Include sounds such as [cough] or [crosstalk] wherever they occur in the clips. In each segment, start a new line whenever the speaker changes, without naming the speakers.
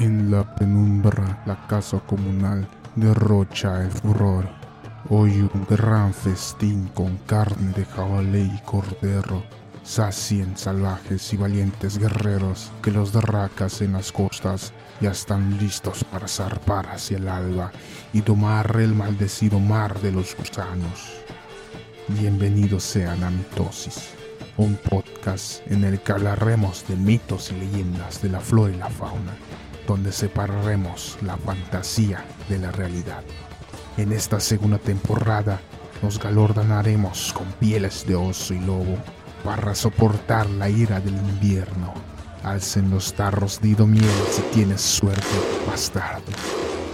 En la penumbra, la casa comunal derrocha el furor. Hoy un gran festín con carne de jabalí y cordero. Sacien salvajes y valientes guerreros que los derracas en las costas ya están listos para zarpar hacia el alba y tomar el maldecido mar de los gusanos. Bienvenidos sean a Mitosis, un podcast en el que hablaremos de mitos y leyendas de la flora y la fauna donde separaremos la fantasía de la realidad. En esta segunda temporada nos galordanaremos con pieles de oso y lobo para soportar la ira del invierno. Alcen los tarros de miel si tienes suerte, bastardo.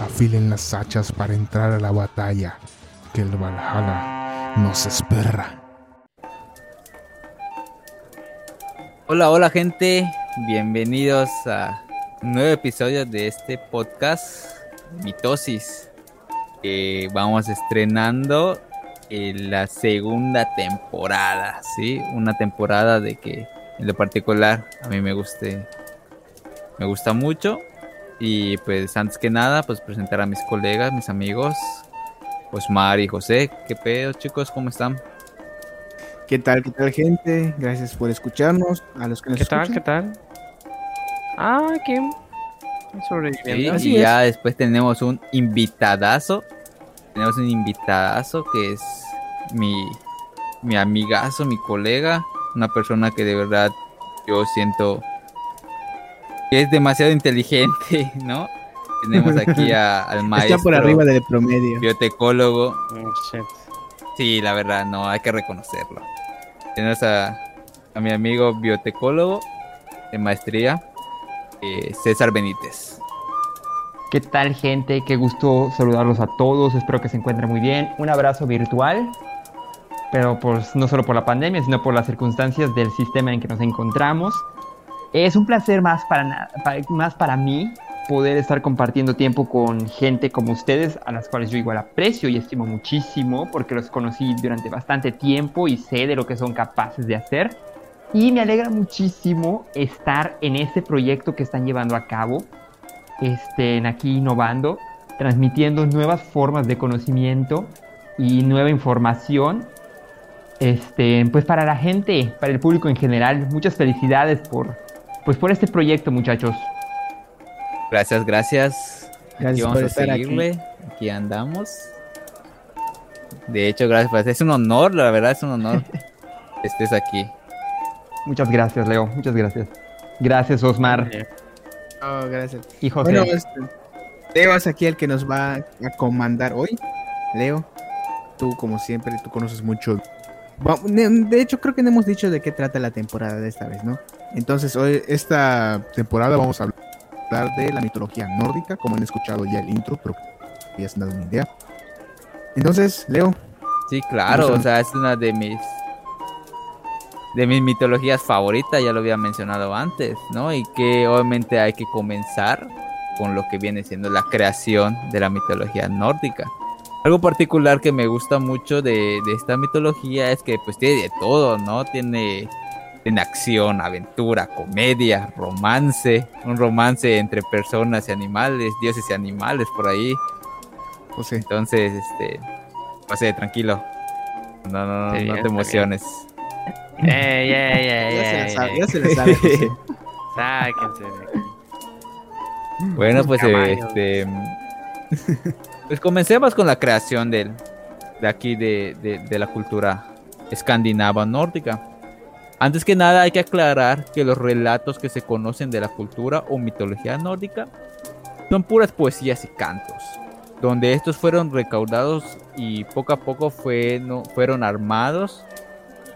Afilen las hachas para entrar a la batalla, que el Valhalla nos espera.
Hola, hola gente, bienvenidos a nuevo episodio de este podcast Mitosis. vamos estrenando en la segunda temporada, ¿sí? Una temporada de que en lo particular a mí me guste, me gusta mucho. Y pues antes que nada, pues presentar a mis colegas, mis amigos, Osmar y José. ¿Qué pedo, chicos? ¿Cómo están?
¿Qué tal, qué tal, gente? Gracias por escucharnos. A los que nos
¿Qué tal? ¿Qué tal? Ah, qué sobreviviendo.
Sí, y ya después tenemos un invitadazo. Tenemos un invitadazo que es mi, mi amigazo, mi colega. Una persona que de verdad yo siento que es demasiado inteligente, [laughs] ¿no? Tenemos aquí a- al maestro
Está por arriba del promedio.
biotecólogo.
Oh, shit.
Sí, la verdad, no, hay que reconocerlo. Tenemos a, a mi amigo biotecólogo de maestría, eh, César Benítez.
¿Qué tal gente? Qué gusto saludarlos a todos. Espero que se encuentren muy bien. Un abrazo virtual, pero pues no solo por la pandemia, sino por las circunstancias del sistema en que nos encontramos. Es un placer más para, más para mí poder estar compartiendo tiempo con gente como ustedes, a las cuales yo igual aprecio y estimo muchísimo, porque los conocí durante bastante tiempo y sé de lo que son capaces de hacer. Y me alegra muchísimo estar en este proyecto que están llevando a cabo estén aquí innovando, transmitiendo nuevas formas de conocimiento y nueva información. Este, pues para la gente, para el público en general, muchas felicidades por, pues por este proyecto, muchachos.
Gracias, gracias. Aquí
Gracias
vamos
por
a
estar aquí.
seguirle. Aquí. andamos. De hecho, gracias. Pues, es un honor, la verdad, es un honor [laughs] que estés aquí.
Muchas gracias, Leo. Muchas gracias. Gracias, Osmar
Oh, gracias.
y José.
Bueno, este, Leo es aquí el que nos va a comandar hoy. Leo, tú como siempre, tú conoces mucho. De de hecho, creo que no hemos dicho de qué trata la temporada de esta vez, ¿no? Entonces, hoy, esta temporada vamos a hablar de la mitología nórdica, como han escuchado ya el intro, pero ya se han dado una idea. Entonces, Leo,
Sí, claro, o sea, es una de mis de mis mitologías favoritas, ya lo había mencionado antes, ¿no? Y que obviamente hay que comenzar con lo que viene siendo la creación de la mitología nórdica. Algo particular que me gusta mucho de, de esta mitología es que pues tiene de todo, ¿no? Tiene, tiene acción, aventura, comedia, romance, un romance entre personas y animales, dioses y animales por ahí.
José.
Entonces, este, José, tranquilo. No, no, no,
Sí,
no te emociones.
Eh, yeah, yeah, [laughs]
Ya se
yeah,
la sabe, ya se la sabe, José. [laughs]
Sáquense.
Bueno, pues, eh, este, pues comencemos con la creación del, de aquí de, de, de la cultura escandinava nórdica. Antes que nada hay que aclarar que los relatos que se conocen de la cultura o mitología nórdica son puras poesías y cantos, donde estos fueron recaudados y poco a poco fue, no, fueron armados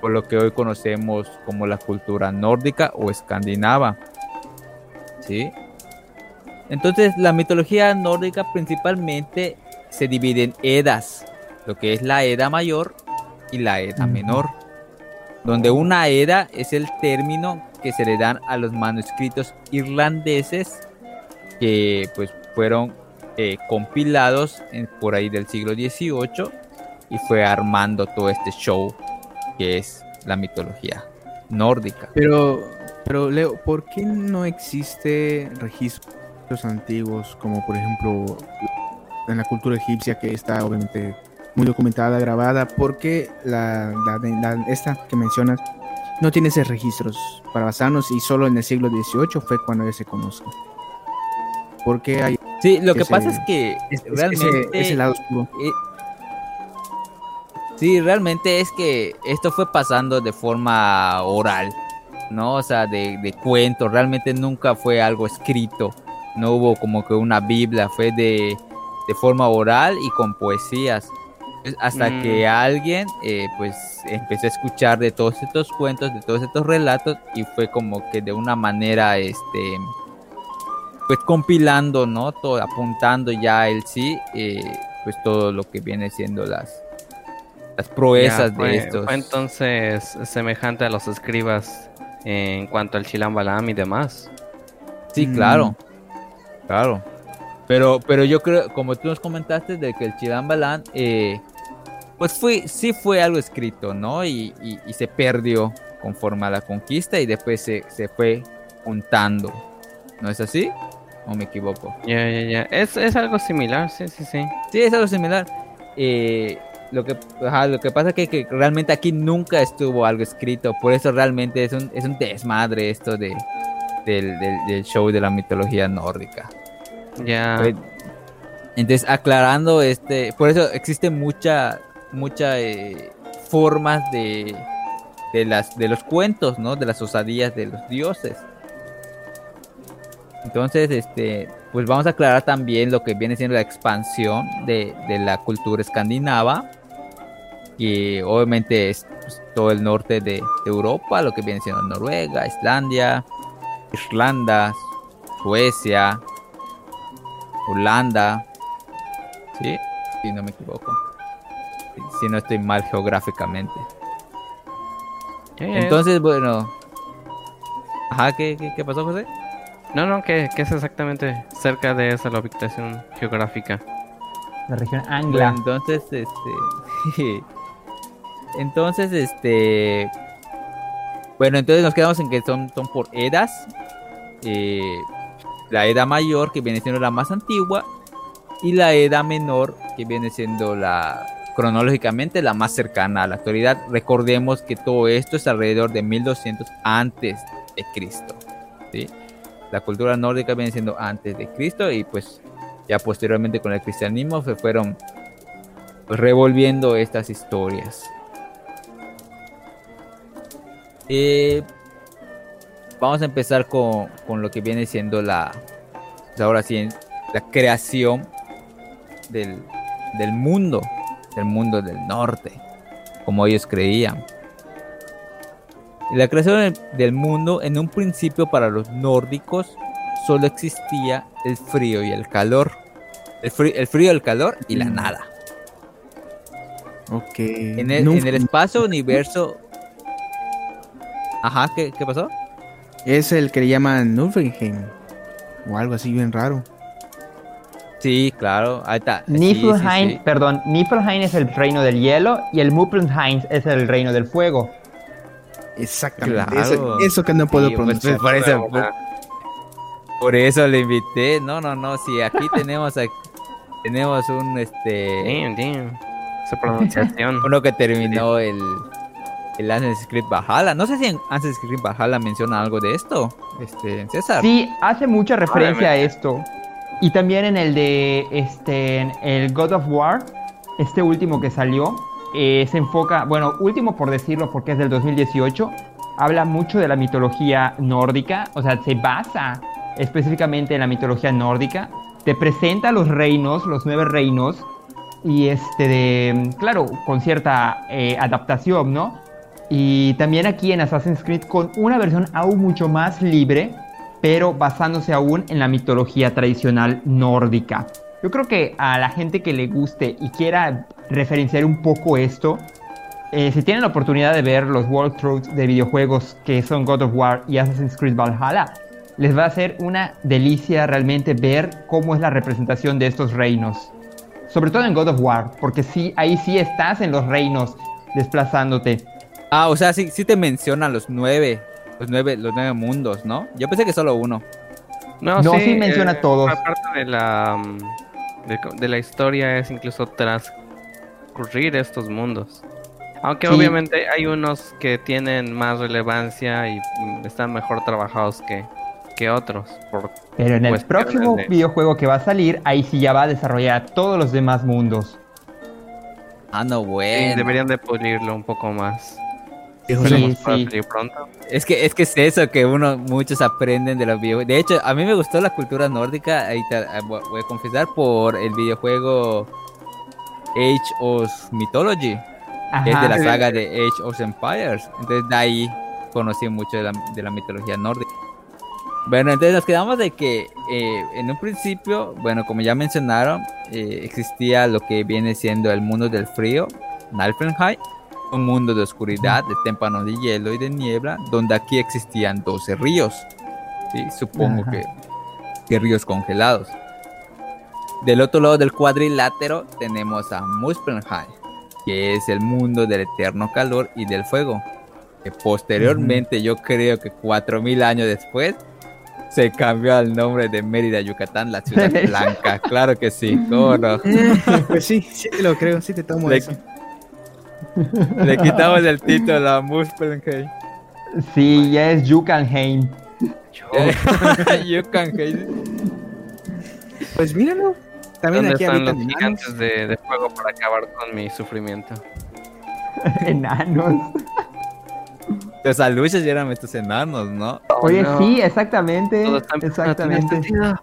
por lo que hoy conocemos como la cultura nórdica o escandinava. ¿Sí? Entonces, la mitología nórdica principalmente se divide en edas, lo que es la edad mayor y la edad menor, donde una edad es el término que se le dan a los manuscritos irlandeses que pues fueron eh, compilados en- por ahí del siglo XVIII y fue armando todo este show que es la mitología nórdica.
Pero, pero Leo, ¿por qué no existe registro los antiguos, como por ejemplo en la cultura egipcia, que está obviamente muy documentada, grabada, porque la, la- la- esta que mencionas no tiene esos registros para basarnos y solo en el siglo XVIII fue cuando ya se conozca. Porque hay
Sí, lo que
Ese-
pasa es que realmente...
ese, ese lado oscuro.
Sí, realmente es que esto fue pasando de forma oral, ¿no? O sea, de, de cuentos, realmente nunca fue algo escrito, no hubo como que una Biblia, fue de, de forma oral y con poesías. Es Hasta
Mm.
que alguien eh, pues empezó a escuchar de todos estos cuentos, de todos estos relatos y fue como que de una manera, este, pues compilando, ¿no? Todo, apuntando ya el sí, eh, pues todo lo que viene siendo las, las proezas
Ya, fue,
de estos.
fue entonces semejante a los escribas en cuanto al Chilam Balam y demás.
Sí,
Mm.
claro. Claro. Pero, pero yo creo, como tú nos comentaste, de que el Chilambalán, eh, pues fue, sí fue algo escrito, ¿no? Y, y- y se perdió conforme a la conquista y después se, se fue juntando. ¿No es así? ¿O me equivoco?
Ya, ya, ya. Es, es algo similar, sí, sí, sí.
Sí, es algo similar. Eh, lo, que, ajá, lo que pasa es que, que realmente aquí nunca estuvo algo escrito. Por eso realmente es un, es un desmadre esto de, del, del- del show de la mitología nórdica.
Ya.
Entonces, aclarando este, por eso existe mucha, mucha eh, formas de, de las, de los cuentos, ¿no? De las osadías de los dioses. Entonces, este, pues vamos a aclarar también lo que viene siendo la expansión de, de la cultura escandinava, que obviamente es pues, todo el norte de, de Europa, lo que viene siendo Noruega, Islandia, Irlanda, Suecia, Holanda, ¿sí? Si no me equivoco. Si- Si no estoy mal geográficamente. Entonces, bueno. Ajá, ¿qué, qué, qué pasó, José?
No, no, que, que es exactamente cerca de esa la ubicación geográfica.
La región
Bueno,
Angla.
entonces, este. [laughs] entonces, este. Bueno, entonces nos quedamos en que son, son por eras. Eh, la edad mayor, que viene siendo la más antigua. Y la edad menor, que viene siendo la. cronológicamente la más cercana a la actualidad. Recordemos que todo esto es alrededor de 1200 antes de Cristo. ¿sí? La cultura nórdica viene siendo antes de Cristo y pues ya posteriormente con el cristianismo se fueron pues, revolviendo estas historias. Eh, vamos a empezar con, con lo que viene siendo la, pues, ahora sí, la creación del, del mundo, del mundo del norte, como ellos creían. La creación del, mundo en un principio para los nórdicos solo existía el frío y el calor. El, frí- el frío, el calor y la
Mm.
nada.
Ok.
En el,
Nunca-
en el espacio universo. Ajá, ¿qué, qué pasó?
Es el que le llaman Nulfenheim. O algo así bien raro.
Sí, claro. Ahí está. Sí, sí,
Niflheim,
sí.
perdón, Niflheim es el reino del hielo y el Muspelheim es el reino del fuego.
Exactamente.
Claro.
Eso, eso que no puedo
Sí, pues,
pronunciar.
por, eso, por, por eso le invité. No, no, no. Si aquí tenemos a- [laughs] tenemos un este
Damn, damn. Esa pronunciación. [laughs]
uno que terminó el el Assassin's Creed Valhalla. No sé si en Assassin's Creed Valhalla menciona algo de esto. Este, César.
Sí, hace mucha referencia a esto. Y también en el de este en el God of War, este último que salió, eh, se enfoca, bueno, último por decirlo porque es del 2018, habla mucho de la mitología nórdica, o sea, se basa específicamente en la mitología nórdica, te presenta los reinos, los nueve reinos, y este, de, claro, con cierta eh, adaptación, ¿no? Y también aquí en Assassin's Creed con una versión aún mucho más libre, pero basándose aún en la mitología tradicional nórdica. Yo creo que a la gente que le guste y quiera referenciar un poco esto, eh, si tienen la oportunidad de ver los walkthroughs de videojuegos que son God of War y Assassin's Creed Valhalla, les va a ser una delicia realmente ver cómo es la representación de estos reinos. Sobre todo en God of War, porque sí, ahí sí estás en los reinos desplazándote.
Ah, o sea, sí, sí te mencionan los nueve, los nueve, los nueve mundos, ¿no? Yo pensé que solo uno.
No,
No, sí menciona
eh,
todos.
Aparte de la, mm, de, la historia es incluso transcurrir estos mundos. Aunque
Sí.
obviamente hay unos que tienen más relevancia y mm, están mejor trabajados que, que otros. Por,
Pero en el próximo
de-
videojuego que va a salir, ahí sí ya va a desarrollar todos los demás mundos.
Ah, no,
sí,
bueno.
deberían de pulirlo un poco más.
Sí,
pueda
sí.
salir pronto.
Es que, es que es eso que uno, muchos aprenden de los videojuegos. De hecho, a mí me gustó la cultura nórdica, ahí te- ah, voy a confesar, por el videojuego Age of Mythology, que es de la
Ajá.
saga de Age of Empires. Entonces de ahí conocí mucho de la, de la mitología nórdica. Bueno, entonces nos quedamos de que eh, en un principio, bueno, como ya mencionaron, eh, existía lo que viene siendo el mundo del frío, Nalfenheim, un mundo de oscuridad, de témpanos de hielo y de niebla, donde aquí existían 12 ríos. ¿sí? Supongo
Ajá.
que, que ríos congelados. Del otro lado del cuadrilátero tenemos a Muspelheim, que es el mundo del eterno calor y del fuego. Que posteriormente, yo creo que 4000 años después, se cambió al nombre de Mérida, Yucatán, la ciudad [laughs] blanca. Claro que sí, cómo no. [laughs]
Pues sí, sí te lo creo, sí te tomo
Le-
eso. [laughs]
Le quitamos el título a Muspelheim.
Sí, ya es Yuckenheim. [laughs]
Yucatán.
Pues míralo. También
¿Dónde
aquí
están los gigantes de, de fuego para acabar con mi sufrimiento? [laughs]
Enanos.
Los aluches ya eran estos enanos, ¿no?
Oye,
no.
sí, exactamente.
Todo está empezando a tener
Exactamente.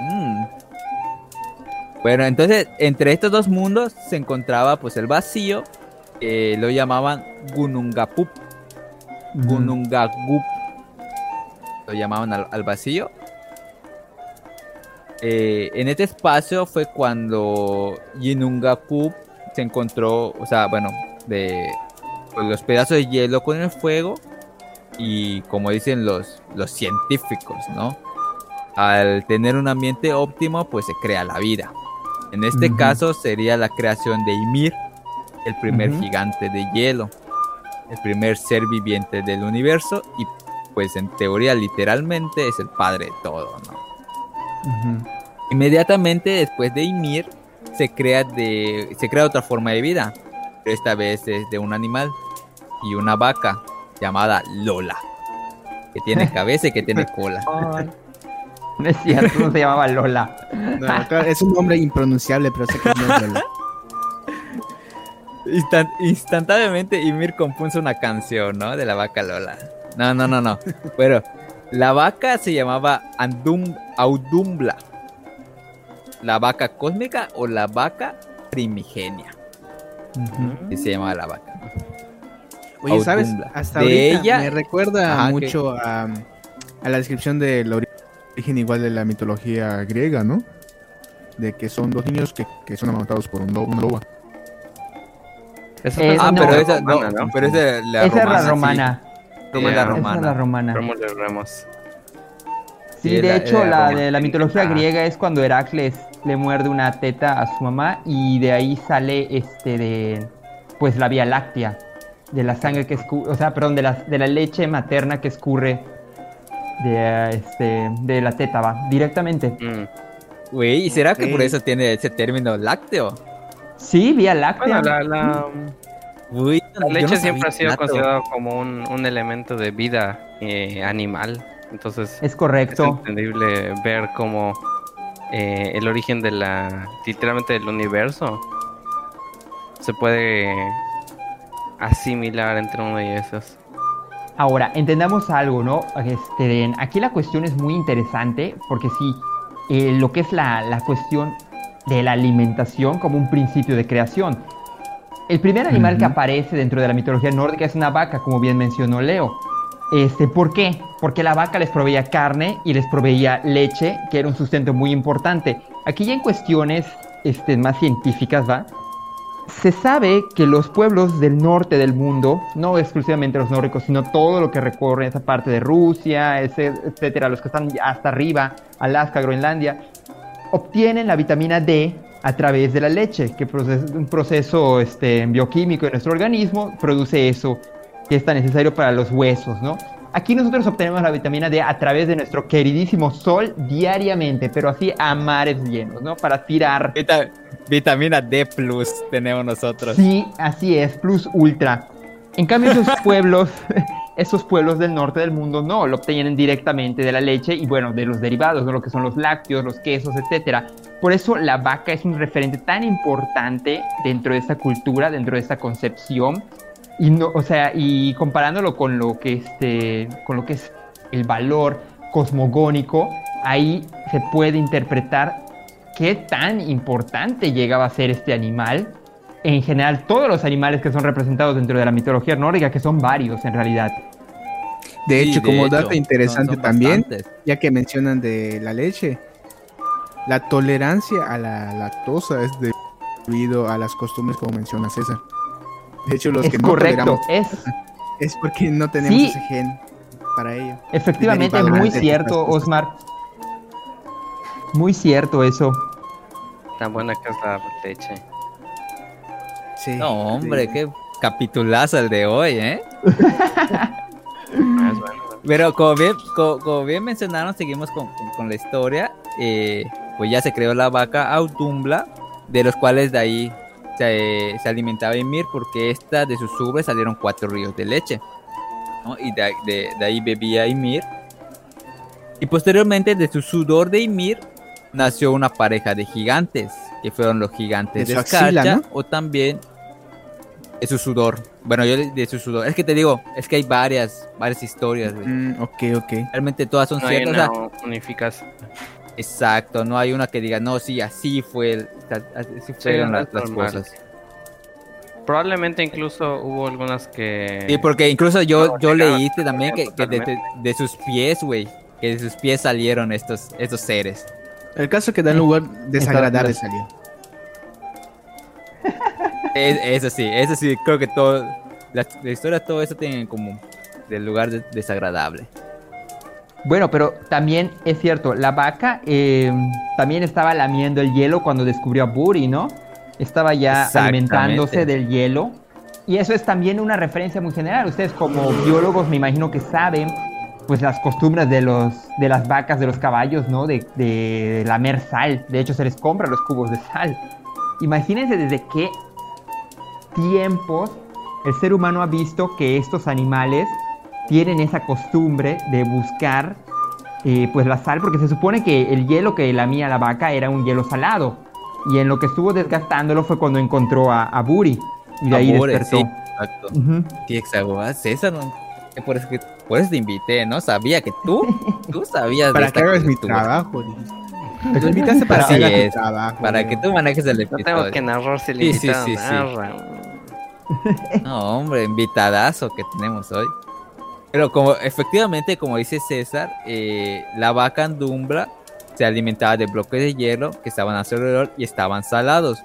Mm. Bueno, entonces, entre estos dos mundos se encontraba pues el vacío, lo llamaban Gunungapup, Gunungagup. Lo llamaban al, al vacío. Eh, en este espacio fue cuando Yinungapup se encontró, o sea, bueno, de pues, los pedazos de hielo con el fuego y como dicen los, los científicos, ¿no? Al tener un ambiente óptimo, pues se crea la vida. En este caso sería la creación de Ymir, el primer gigante de hielo, el primer ser viviente del universo y pues en teoría literalmente es el padre de todo, ¿no? Inmediatamente después de Ymir se crea de se crea otra forma de vida, pero esta vez es de un animal y una vaca llamada Lola, que tiene [laughs] cabeza y que tiene cola. [laughs]
No es cierto, no se llamaba Lola.
No, claro, es un nombre impronunciable, pero sé que no es Lola.
Instan- instantáneamente Ymir compuso una canción, ¿no? De la vaca Lola. No, no, no, no. Pero la vaca se llamaba Andum Audumbla. La vaca cósmica o la vaca primigenia. Que se llamaba la vaca.
Oye, ¿sabes?
Audumbla.
Hasta
De
ahorita
ella-
me recuerda
Ajá, que-
mucho a, a la descripción del origen igual de la mitología griega, ¿no? De que son dos niños que, que son amamantados por un lobo, una loba.
Esa
Eh,
es
Ah,
no,
pero
la
esa, no,
romana, ¿no?
pero esa es la
Esa es la
sí.
romana.
Roma
Ya.
la
Esa es la
romana.
romana.
De.
Sí,
Sí,
de
la-
hecho, la de la mitología
Ah.
griega es cuando Heracles le muerde una teta a su mamá y de ahí sale este de pues la Vía Láctea, de la sangre que escurre, o sea, perdón, de la, de la leche materna que escurre de este de la teta va directamente.
Mm.
Güey, ¿y será que por eso tiene ese término lácteo?
Sí, Vía Láctea.
Bueno, la, la,
Uy,
la
yo
leche
no
siempre ha sido
dato.
considerado como un, un elemento de vida eh, animal. Entonces
Es
es
correcto.
entendible ver cómo eh, el origen de la literalmente del universo se puede asimilar entre uno y esos.
Ahora, entendamos algo, ¿no? Este, aquí la cuestión es muy interesante porque sí, eh, lo que es la, la cuestión de la alimentación como un principio de creación. El primer animal que aparece dentro de la mitología nórdica es una vaca, como bien mencionó Leo. Este, ¿Por qué? Porque la vaca les proveía carne y les proveía leche, que era un sustento muy importante. Aquí ya en cuestiones este, más científicas, ¿va? Se sabe que los pueblos del norte del mundo, no exclusivamente los nórdicos, sino todo lo que recorre esa parte de Rusia, etcétera, los que están hasta arriba, Alaska, Groenlandia, obtienen la vitamina D a través de la leche, que proces- un proceso este, bioquímico de nuestro organismo produce eso que es tan necesario para los huesos, ¿no? Aquí nosotros obtenemos la vitamina D a través de nuestro queridísimo sol diariamente, pero así a mares llenos, ¿no? Para tirar.
Vita- vitamina D plus tenemos nosotros.
Sí, así es, plus ultra. En cambio, esos [laughs] pueblos, esos pueblos del norte del mundo no, lo obtienen directamente de la leche y bueno, de los derivados, de lo que son los lácteos, los quesos, etcétera. Por eso la vaca es un referente tan importante dentro de esta cultura, dentro de esta concepción. Y no, o sea, y comparándolo con lo que este, con lo que es el valor cosmogónico, ahí se puede interpretar qué tan importante llegaba a ser este animal. En general, todos los animales que son representados dentro de la mitología nórdica, que son varios en realidad.
De
Sí,
hecho,
de
como
hecho,
dato interesante
son- son
también,
bastantes.
ya que mencionan de la leche, la tolerancia a la lactosa es debido a las costumbres como menciona César. De hecho, los
es
que no
correcto,
toleramos
es
es porque no tenemos
Sí.
ese gen para ello.
efectivamente muy cierto. Osmar. Muy cierto eso.
Tan buena que es la leche.
Sí.
No, hombre,
Sí.
qué capitulazo el de hoy, ¿eh? [laughs] Pero como bien, co- como, bien mencionaron, seguimos con, con- con la historia. eh, pues ya se creó la vaca Autumbla, de los cuales de ahí se, se alimentaba Ymir, porque esta de sus ubres salieron cuatro ríos de leche. ¿no? Y de, de- de ahí bebía Ymir. Y posteriormente, de su sudor de Ymir, nació una pareja de gigantes, que fueron los gigantes
De
de, o también de su sudor. Bueno, yo de, su sudor. Es que te digo, es que hay varias, varias historias.
Mm, ok, ok.
Realmente todas son
No hay
ciertas. o
una
sea,
unificación.
Exacto, no hay una que diga, no, sí, así fue, el- así fueron las, cosas.
Probablemente incluso hubo algunas que.
Sí, porque incluso yo,
No,
yo leíste también que, que de, de- de sus pies, güey, que de sus pies salieron estos, estos seres.
El caso que da un lugar desagradable salió. [laughs]
Es- eso sí, eso sí, creo que todo, la, la historia, todo eso tiene en común, del lugar de- desagradable.
Bueno, pero también es cierto, la vaca eh, también estaba lamiendo el hielo cuando descubrió a Buri, ¿no? Estaba ya alimentándose del hielo. Y eso es también una referencia muy general. Ustedes como biólogos me imagino que saben pues las costumbres de los de las vacas, de los caballos, ¿no? De, de lamer sal. De hecho, se les compra los cubos de sal. Imagínense desde qué tiempos el ser humano ha visto que estos animales tienen esa costumbre de buscar eh, pues la sal, porque se supone que el hielo que lamía la vaca era un hielo salado. Y en lo que estuvo desgastándolo fue cuando encontró a, a Buri. Y de ahí
Amore,
despertó.
sí, exacto. Sí, exacto. Ah, César, no, es por eso que por eso te invité, ¿no? Sabía que tú, tú sabías
Para que hagas mi trabajo. invitaste para
es,
trabajo.
Para que tú manejes el
No
episodio.
tengo que narrar si le
Sí, sí, sí, sí.
Narra.
No, hombre, invitadazo que tenemos hoy. Pero como efectivamente, como dice César, eh, la vaca andumbra se alimentaba de bloques de hielo que estaban a su alrededor y estaban salados.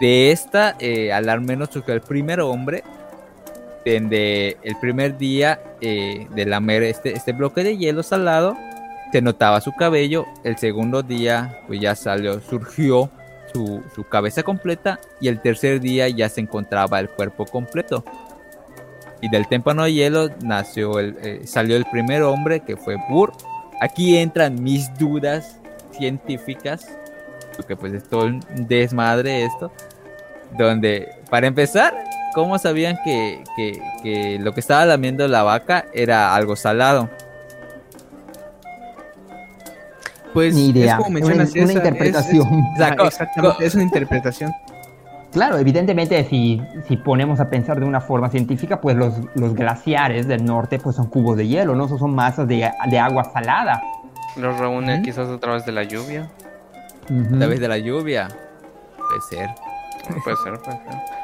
De esta, eh, al al menos surgió el primer hombre, donde el primer día eh, de lamer este, este bloque de hielo salado, se notaba su cabello. El segundo día, pues ya salió, surgió su, su cabeza completa y el tercer día ya se encontraba el cuerpo completo. Y del témpano de hielo nació el, eh, salió el primer hombre que fue Bur. Aquí entran mis dudas científicas, porque pues es todo un desmadre esto, donde para empezar, ¿cómo sabían que, que- que lo que estaba lamiendo la vaca era algo salado?
Pues
Ni idea.
es como
Una-
mencionas
una
es-
interpretación.
ah, exactamente, es una interpretación.
Claro, evidentemente si, si ponemos a pensar de una forma científica, pues los, los glaciares del norte pues son cubos de hielo, ¿no? Son masas de, de agua salada.
Los reúne quizás a través de la lluvia.
A través de la lluvia. Puede ser.
Puede ser, puede ser.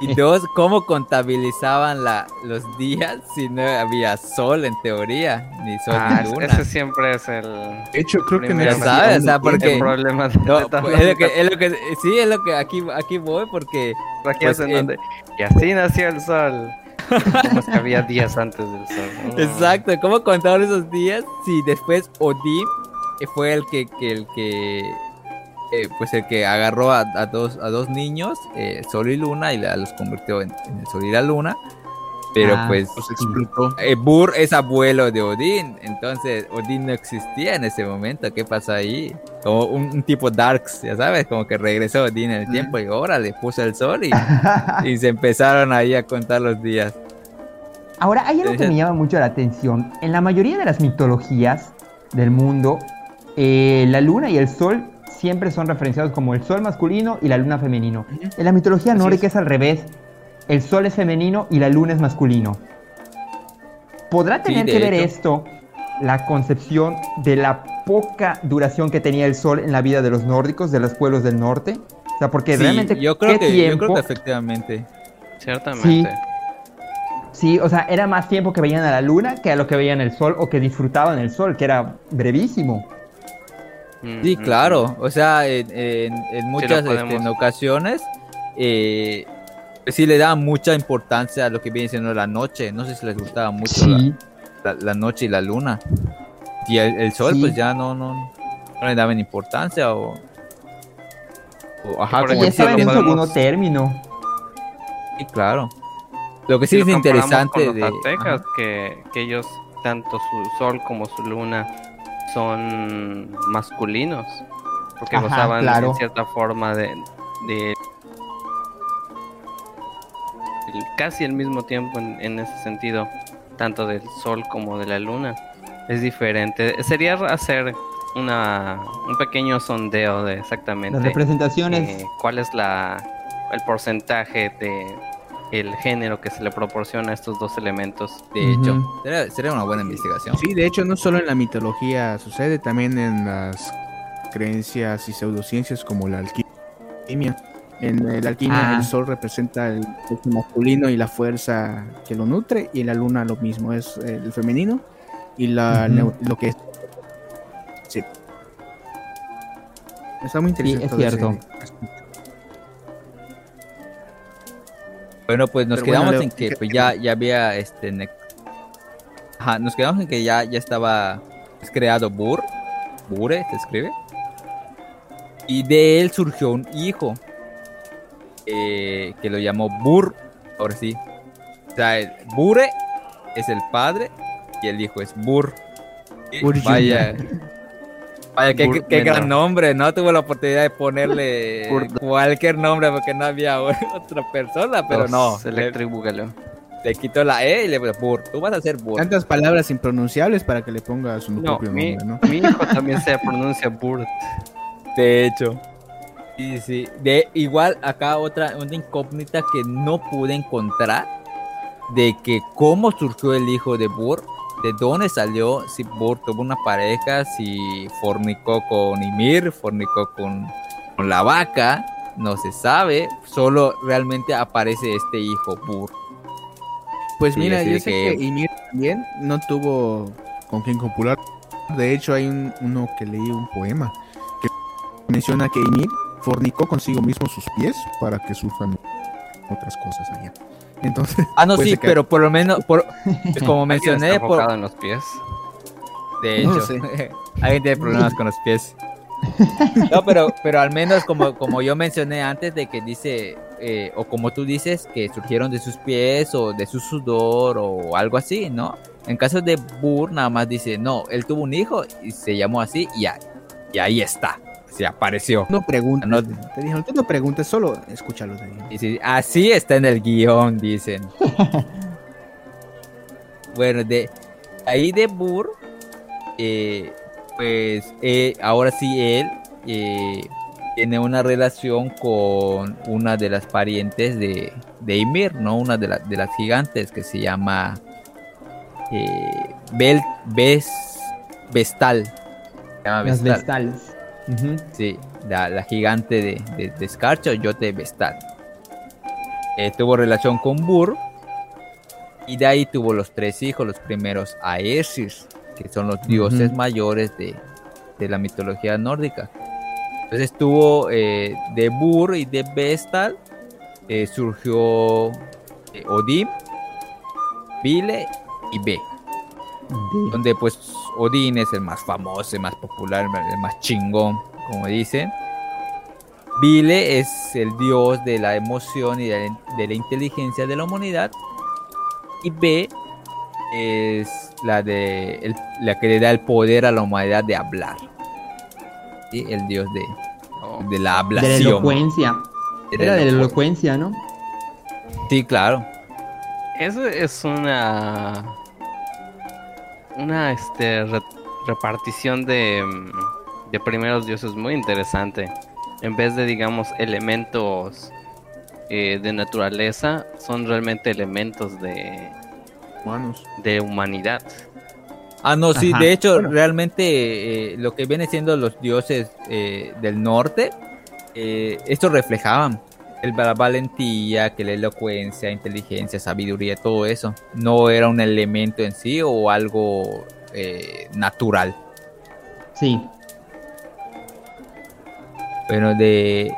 Y dos, ¿cómo contabilizaban la, los días si no había sol en teoría? Ni sol
Ah,
ni luna.
ese siempre es el,
De hecho, creo que no
¿sabes? O sea,
el
porque-
problema de
No, pues, es lo que, es lo que, sí, es lo que aquí, aquí voy porque
aquí
pues,
es en
en-
donde- Y así nació el sol. Como es que había días antes del sol. ¿no? [laughs]
Exacto, ¿cómo contaron esos días si después Odín eh, fue el que, que el que eh, pues el que agarró a, a dos a dos niños, eh, Sol y Luna, y la- los convirtió en, en el Sol y la Luna? Pero
Ah,
pues
Pues explotó.
eh, Bur es abuelo de Odín, entonces Odín no existía en ese momento. ¿Qué pasó ahí? Como un, un tipo Darks, ya sabes, como que regresó Odín en el tiempo y ahora le puso el sol y, [laughs] y se empezaron ahí a contar los días.
Ahora, hay algo que me llama mucho la atención. En la mayoría de las mitologías del mundo, eh, la luna y el sol siempre son referenciados como el sol masculino y la luna femenino. En la mitología nórdica es. al revés. El sol es femenino y la luna es masculino. ¿Podrá
Sí,
tener
de
que ver
hecho.
esto la concepción de la poca duración que tenía el sol en la vida de los nórdicos, de los pueblos del norte? O sea, porque
Sí,
realmente
yo creo
¿qué
que, yo
tiempo?
creo que efectivamente.
Ciertamente.
Sí, o sea, era más tiempo que veían a la luna que a lo que veían el sol o que disfrutaban el sol, que era brevísimo.
Sí,
mm,
claro. O sea, en, en- en muchas este,
podemos.
en ocasiones eh, pues sí le daban mucha importancia a lo que viene siendo la noche. No sé si les gustaba mucho la-
Sí,
la, la noche y la luna. Y el, el sol,
Sí.
pues ya no, no, no le daban importancia o. o ajá, como
estaba en segundo
podemos-
término.
sí, claro. Lo que sí
Si
es interesante
con
de.
los aztecas, que, que ellos, tanto su sol como su luna, son masculinos. Porque
Ajá,
gozaban
claro.
en cierta forma de, de casi el mismo tiempo en, en ese sentido, tanto del sol como de la luna. Es diferente. Sería hacer una, un pequeño sondeo de exactamente
Las representaciones.
eh, cuál es la el porcentaje de el género que se le proporciona a estos dos elementos.
De hecho, sería, sería una buena investigación.
Sí, de hecho, no solo en la mitología sucede, también en las creencias y pseudociencias como la alquimia. En la alquimia
Ah.
el sol representa el sexo masculino y la fuerza que lo nutre y la luna lo mismo, es el femenino y la, neu- lo que es... Sí. Está muy interesante.
es
todo ese
Bueno, pues nos
Pero
quedamos en que
¿qué-
pues, ya, ya había este. Ajá, nos quedamos en que ya, ya estaba pues, creado Bur. Bure se escribe. Y de él surgió un hijo. eh, que lo llamó Bur. Ahora sí. O sea, el Bure es el padre y el hijo es Bur vaya. Vaya, qué, gran nombre, ¿no? Tuve la oportunidad de ponerle [laughs] cualquier nombre porque no había [laughs] otra persona, pero no.
Electric Boogaloo.
le quitó la E y le puso Bur. Tú vas a ser Bur.
Tantas palabras impronunciables para que le ponga su
No,
propio
mi,
nombre, ¿no?
mi hijo también se pronuncia Burt.
De hecho. Sí, sí. De igual acá otra una incógnita que no pude encontrar de que cómo surgió el hijo de Bur, de dónde salió, si Bur tuvo una pareja, si fornicó con Ymir, fornicó con, con la vaca, no se sabe, solo realmente aparece este hijo Bur.
Pues
Sí,
mira, yo sé
que-
que Ymir también no tuvo con quien copular. De hecho, hay un, uno que leí un poema que menciona que Ymir fornicó consigo mismo sus pies para que surjan otras cosas allá. Entonces, [laughs]
Ah, no,
Pues
sí, pero por lo menos, por, [laughs] como
¿Alguien
mencioné,
está
por,
en los pies?
De hecho,
sé. [laughs]
alguien tiene problemas con los pies. No, pero, pero al menos como, como yo mencioné antes de que dice, eh, o como tú dices, que surgieron de sus pies o de su sudor o algo así, ¿no? En caso de Burr nada más dice, no, él tuvo un hijo y se llamó así y, ya, y ahí está, se apareció.
no preguntes.
No-
Te dijeron, tú no preguntes, solo escúchalo
así está en el guion, dicen. [laughs] bueno, de ahí de Burr, eh, pues eh, ahora sí él eh, tiene una relación con una de las parientes de, de Ymir, ¿no? Una de, la- de las gigantes que se llama eh, Bel, Bes, Vestal. Se llama
Las
Vestal. Sí, la, la gigante de, de, de Yote Vestal. Eh, tuvo relación con Bur. Y de ahí tuvo los tres hijos, los primeros Aesir, que son los dioses mayores de, de la mitología nórdica. Entonces tuvo eh, de Bur y de Vestal, eh, surgió Odín, Vile y Be
De-
donde pues Odín es el más famoso, el más popular, el más chingón, como dicen. Vile es el dios de la emoción y de la, de la inteligencia de la humanidad. Y B es la de el- la que le da el poder a la humanidad de hablar. ¿Sí? El dios de,
Oh.
de la
De la
hablación.
elocuencia.
De
Era de la
elo-
elocuencia, ¿no?
Sí, claro.
Eso es una. Una este, re- repartición de, mm, de primeros dioses muy interesante. En vez de, digamos, elementos eh, de naturaleza, son realmente elementos de,
Humanos.
de humanidad.
Ah, no, sí,
Ajá.
de hecho,
Bueno.
realmente eh, lo que viene siendo los dioses eh, del norte, eh, esto reflejaban el, la valentía, que la elocuencia, inteligencia, sabiduría, todo eso. No era un elemento en sí o algo eh, natural.
Sí.
Bueno, de.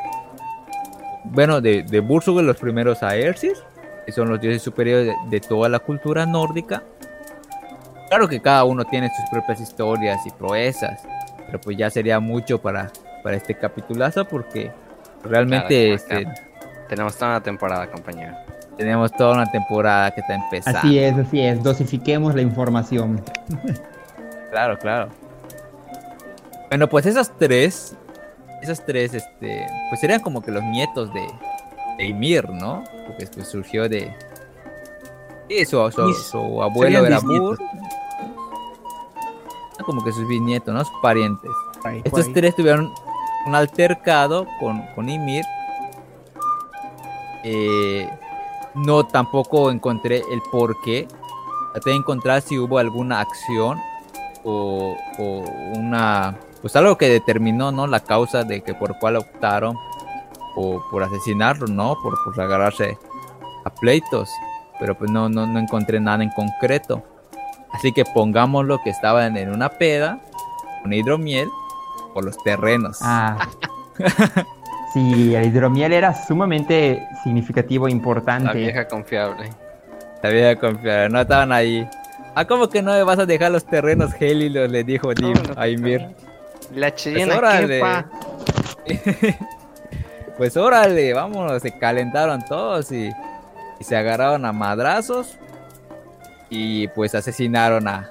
Bueno, de, de Búrsuga, los primeros Aercis, que son los dioses superiores de, de toda la cultura nórdica. Claro que cada uno tiene sus propias historias y proezas, pero pues ya sería mucho para, para este capitulazo porque realmente
Claro,
este.
Tenemos toda una temporada, compañero.
tenemos toda una temporada que está empezando.
Así es, así es. Dosifiquemos la información.
Claro, claro. Bueno, pues esas tres, esas tres, este, pues serían como que los nietos de, de Ymir, ¿no? Porque pues surgió de... Sí, su, su-
Mis-
su abuelo era. Bur. Como que sus bisnietos, ¿no? Sus parientes. Estos tres tuvieron un altercado con, con Ymir. Eh, no tampoco encontré el por qué. Traté de encontrar si hubo alguna acción o, o una. Pues algo que determinó, ¿no? La causa de que por cuál optaron o por asesinarlo, ¿no? Por, por agarrarse a pleitos. Pero pues no, no, no encontré nada en concreto. Así que pongámoslo que estaban en una peda con hidromiel por los terrenos.
Ah. [laughs] Sí, el hidromiel era sumamente significativo e
La
importante.
vieja confiable.
La vida confiar, no estaban ahí. Ah, ¿cómo que no me vas a dejar los terrenos gélidos? Le dijo Dim
No, no,
a Ymir.
La
Pues
chilena
órale.
quepa. [laughs]
Pues órale, vámonos, se calentaron todos y, y se agarraron a madrazos y pues asesinaron a,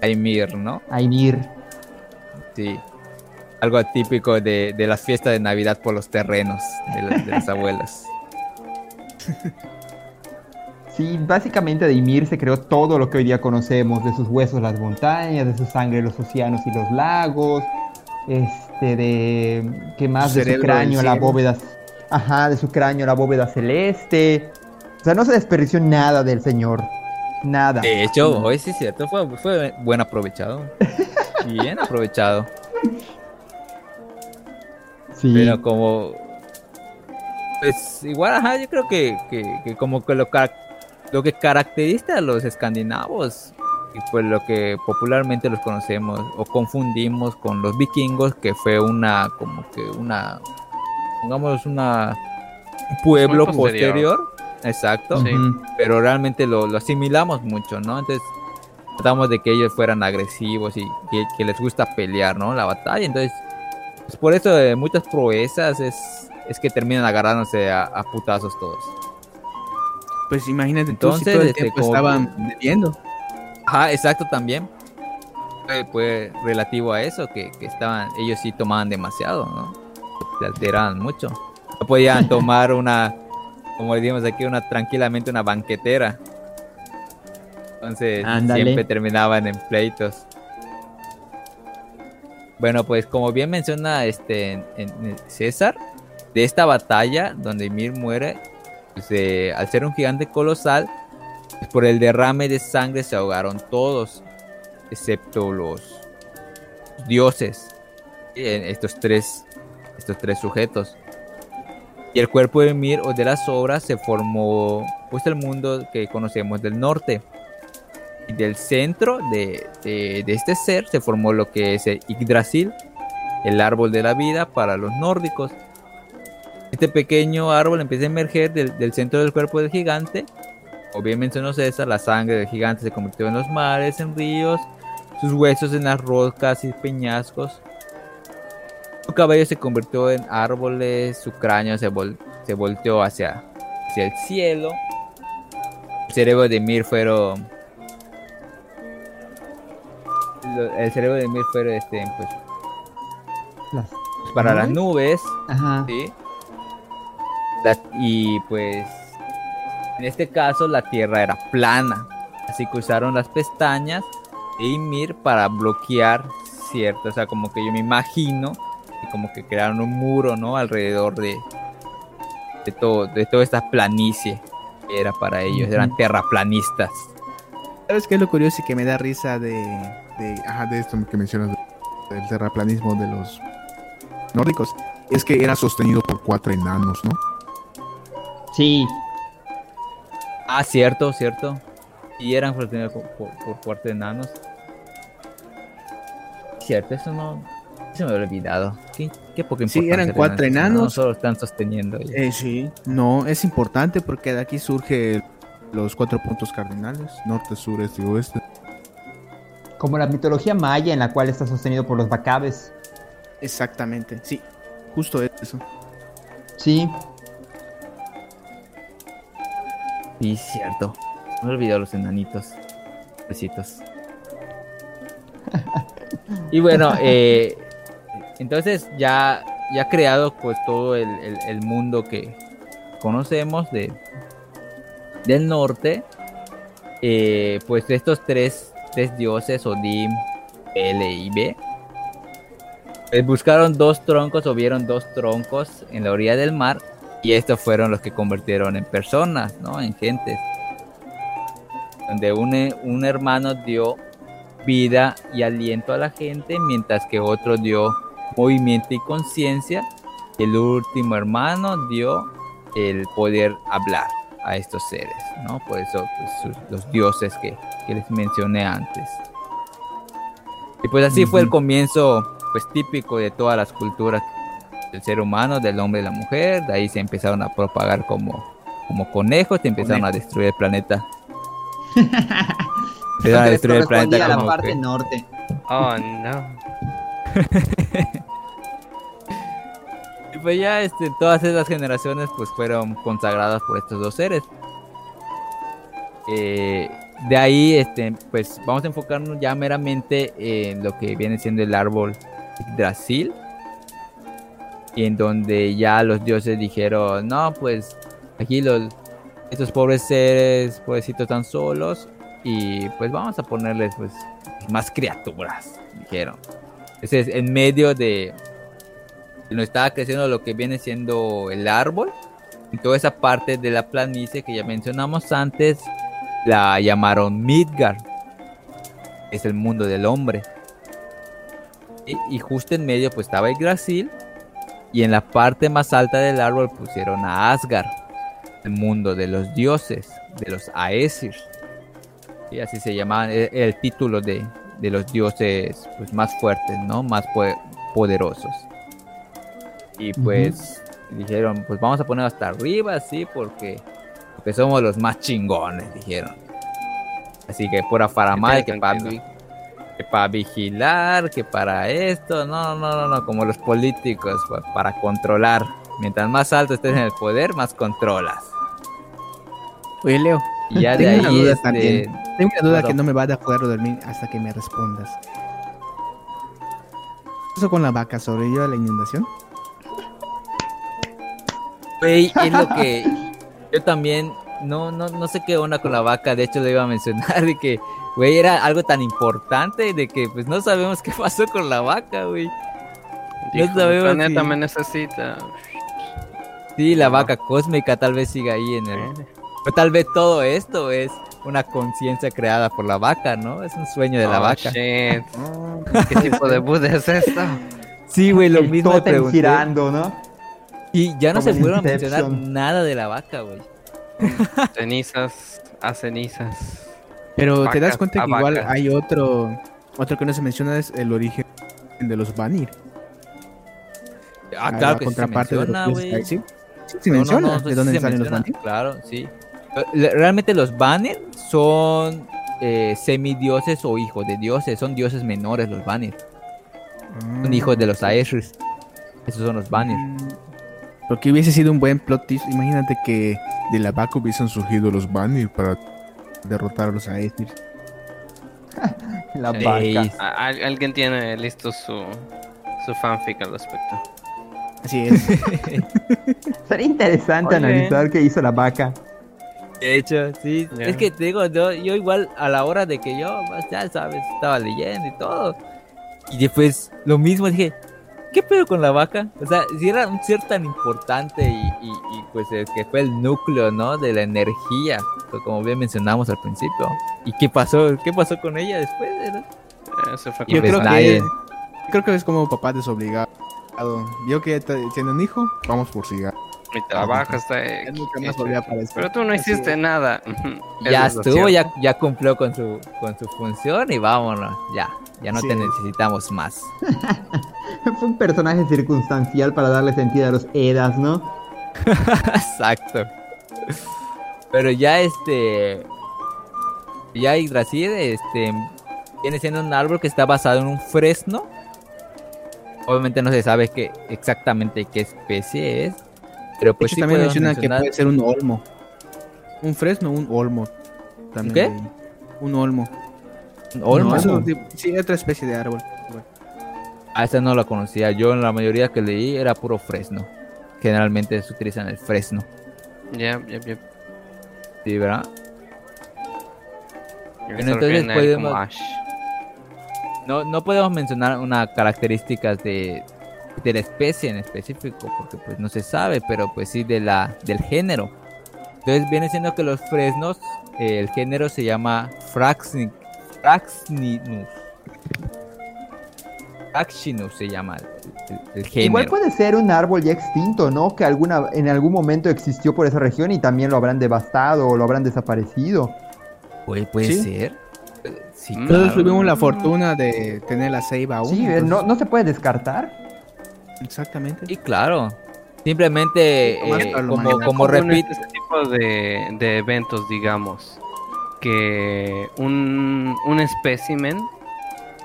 a Ymir, ¿no?
Aymir.
Sí. Algo típico de, de las fiestas de Navidad por los terrenos de, la- de las abuelas.
Sí, básicamente de Ymir se creó todo lo que hoy día conocemos, de sus huesos las montañas, de su sangre los océanos y los lagos, este de qué más
Su
de su cráneo la bóveda, ajá, de su cráneo la bóveda celeste. O sea, no se desperdició nada del señor. Nada.
De hecho, hoy sí es cierto, fue, fue buen aprovechado. [laughs] Bien aprovechado.
Sí.
Pero como. Pues igual, ajá, yo creo que, que, que como que lo, lo que caracteriza a los escandinavos, y pues lo que popularmente los conocemos o confundimos con los vikingos, que fue una, como que una, pongamos una, un pueblo
posterior.
posterior. Exacto.
Sí.
Pero realmente lo, lo asimilamos mucho, ¿no? Entonces tratamos de que ellos fueran agresivos y que, que les gusta pelear, ¿no? La batalla. Entonces, pues por eso eh, muchas proezas es, es que terminan agarrándose a, a putazos todos.
Pues imagínate tú
Entonces,
si todo el
este,
tiempo estaban bebiendo.
Ajá, exacto también. Fue relativo a eso, que, que estaban, ellos sí tomaban demasiado, ¿no? Se alteraban mucho. No podían [laughs] tomar una, como decimos aquí, una tranquilamente una banquetera. Entonces siempre terminaban en pleitos. Bueno, pues como bien menciona este César, de esta batalla donde Ymir muere, pues, eh, al ser un gigante colosal, pues, por el derrame de sangre se ahogaron todos, excepto los dioses, eh, estos tres, estos tres sujetos. Y el cuerpo de Ymir o de las obras se formó pues el mundo que conocemos del norte. Y del centro de, de- este ser se formó lo que es el Yggdrasil, el árbol de la vida para los nórdicos. Este pequeño árbol empieza a emerger del, centro del cuerpo del gigante. Bien mencionó César, la sangre del gigante se convirtió en los mares, en ríos, sus huesos en las rocas y peñascos. Su cabello se convirtió en árboles, su cráneo se, vol- se volteó hacia, hacia el cielo. el cerebro de Mir fueron. Lo- El cerebro de Mir fueron este, pues,
Las-
para las
¿Nubes?
nubes.
Ajá.
¿sí? La- y pues en este caso la tierra era plana, así que usaron las pestañas de Ymir para bloquear cierto, o sea, como que yo me imagino y como que crearon un muro, ¿no? Alrededor de de todo, de toda esta planicie que era para ellos, eran terraplanistas.
¿Sabes qué es lo curioso y que me da risa de, de
Ajá, de esto que mencionas de- del terraplanismo de los nórdicos. Es que era sostenido por cuatro enanos, ¿no?
Sí,
Ah, cierto, cierto. Y eran sostenidos por, por, por cuarto de enanos. Cierto, eso no. Se me había olvidado. Qué, qué poca
Sí,
importancia
eran cuatro enanos.
Solo están sosteniendo.
Eh, sí, no, es importante porque de aquí surge los cuatro puntos cardinales, norte, sur, este y oeste.
Como la mitología maya en la cual está sostenido por los bacabes.
Exactamente, sí, justo eso.
Sí,
Sí, cierto. Me he olvidado los enanitos. Besitos. [laughs] y bueno, eh, entonces ya, ya creado pues todo el, el- el mundo que conocemos de, del norte, eh, pues estos tres, tres dioses, Odín, L y B, pues buscaron dos troncos o vieron dos troncos en la orilla del mar y estos fueron los que convirtieron en personas, ¿no? En gentes. Donde un, un hermano dio vida y aliento a la gente, mientras que otro dio movimiento y conciencia. El último hermano dio el poder hablar a estos seres, ¿no? Por eso pues, los dioses que, que les mencioné antes. Y pues así fue el comienzo, pues típico de todas las culturas del ser humano, del hombre y la mujer. De ahí se empezaron a propagar como, como conejos, y empezaron a destruir el planeta. [laughs] empezaron a destruir el planeta
a la
como
parte
que-
norte.
Oh, no. [laughs]
Pues ya este, todas esas generaciones pues fueron consagradas por estos dos seres. Eh, de ahí este, pues vamos a enfocarnos ya meramente en lo que viene siendo el árbol Yggdrasil. Y en donde ya los dioses dijeron, no, pues aquí los, estos pobres seres, pobrecitos tan solos. Y pues vamos a ponerles pues más criaturas, dijeron. Ese es en medio de, no estaba creciendo lo que viene siendo el árbol. Y toda esa parte de la planicie que ya mencionamos antes la llamaron Midgard. Es el mundo del hombre. Y, justo en medio pues estaba Yggdrasil. Y en la parte más alta del árbol pusieron a Asgard. El mundo de los dioses, de los Aesir. Y así se llamaban el, el título de, de los dioses pues, más fuertes, ¿no? Más po- poderosos. Y pues dijeron, pues vamos a poner hasta arriba, sí, porque, porque somos los más chingones, dijeron. Así que pura faramaya, que para que para vigilar, que para esto, no, no, no, no, como los políticos, pa- para controlar. Mientras más alto estés en el poder, más controlas.
Oye, Leo,
Y ya de
Tengo una
ahí,
duda
este,
también. tengo una duda que no me va a poder dormir hasta que me respondas. ¿Qué pasó con la vaca? ¿Sobrevivió a la inundación?
Güey, es lo que yo también no, no, no sé qué onda con la vaca, de hecho lo iba a mencionar, [laughs] de que, güey, era algo tan importante de que pues no sabemos qué pasó con la vaca, güey. No sabemos
el planeta
si-
me necesita.
Sí, la vaca cósmica tal vez siga ahí en el...
Eh,
Pero tal vez todo esto es una conciencia creada por la vaca, ¿no? Es un sueño de la
oh,
vaca.
shit. [laughs] ¿Qué tipo de Buda es esto?
Sí, güey, lo
El
mismo me
tótem
pregunté.
girando, ¿no?
Y ya no
Como
se a mencionar nada de la vaca, güey. [laughs]
Cenizas a cenizas.
Pero te das cuenta que igual
vacas.
hay otro, otro que no se menciona es el origen de los Vanir.
Ah,
La
claro que sí se
contraparte de los
menciona.
¿Sí? ¿Sí se
No, no,
menciona?
no,
¿De
sí
dónde
se
salen los
menciona,
Vanir?
Claro, sí. Realmente los Vanir son eh, semidioses o hijos de dioses. Son dioses menores los Vanir. Son
Ah.
hijos de los Aesir. Esos son los Vanir.
Mm, Porque hubiese sido un buen plot twist. Imagínate que de la vaca hubiesen surgido los Vanir para derrotar a los Aesir. [laughs]
La
Sí.
vaca.
Al- alguien tiene listo su, su fanfic al respecto.
Así es. [laughs]
Sería interesante
Oye.
analizar qué hizo la vaca.
De hecho, sí. Es que te digo, yo, yo igual a la hora de que yo, pues, ya sabes, estaba leyendo y todo. Y después lo mismo dije, ¿qué pedo con la vaca? O sea, si era un ser tan importante y, y- y, pues el que fue el núcleo, ¿no? De la energía, como bien mencionamos al principio. ¿Y qué pasó? ¿Qué pasó con ella después? eh?
Eso fue
Y
Yo
pues
creo
nadie-
que creo que es como papá desobligado. Vio que siendo un hijo, vamos por cigarro. Volvió a aparecer.
Pero tú no hiciste nada.
Ya
Eso es lo
estuvo, ya, ya cumplió con su, con su función y vámonos. Ya, ya no
Sí.
te necesitamos más. [laughs] [laughs]
Fue un personaje circunstancial para darle sentido a los Edas, ¿no? [laughs]
Exacto. Pero ya este. Ya Yggdrasil, este. Viene siendo un árbol que está basado en un fresno. Obviamente no se sabe qué, exactamente qué especie es. Pero
De
pues
hecho,
sí
también mencionan que puede ser un olmo. Un fresno, un olmo. También
¿Qué?
Un olmo.
un olmo.
No, sí, otra especie de árbol. Bueno,
A esa no la conocía. Yo en la mayoría que leí era puro fresno. Generalmente se utilizan el fresno.
Ya, ya, ya.
Sí, ¿verdad?
Se
entonces podemos-
Ash.
No, no podemos mencionar una características de, de la especie en específico, porque pues no se sabe, pero pues sí de la, del género. Entonces viene siendo que los fresnos, eh, el género se llama Fraxni, Fraxninus. Fraxinus se llama el, el- el género.
Igual puede ser un árbol ya extinto, ¿no? Que alguna, en algún momento existió por esa región y también lo habrán devastado o lo habrán desaparecido.
Puede, puede
¿Sí?
ser. Sí,
Mm.
Claro.
tuvimos la fortuna de tener la ceiba aún.
Sí, eh,
entonces-
no, no se puede descartar.
Exactamente.
Sí, claro. Simplemente, eh, como, como repito,
Este tipo de, de eventos, digamos, que un, un espécimen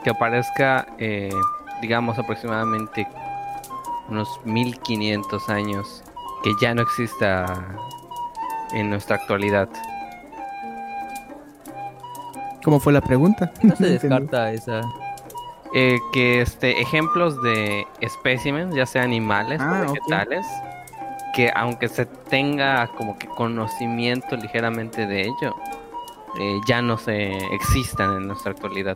que aparezca, eh, digamos, aproximadamente unos 1500 años, que ya no exista en nuestra actualidad.
¿Cómo fue la pregunta? [laughs]
no se descarta esa.
Eh, que este ejemplos de espécimes, ya sea animales
Ah,
o vegetales, que aunque se tenga como que conocimiento ligeramente de ello, eh, ya no se existan en nuestra actualidad.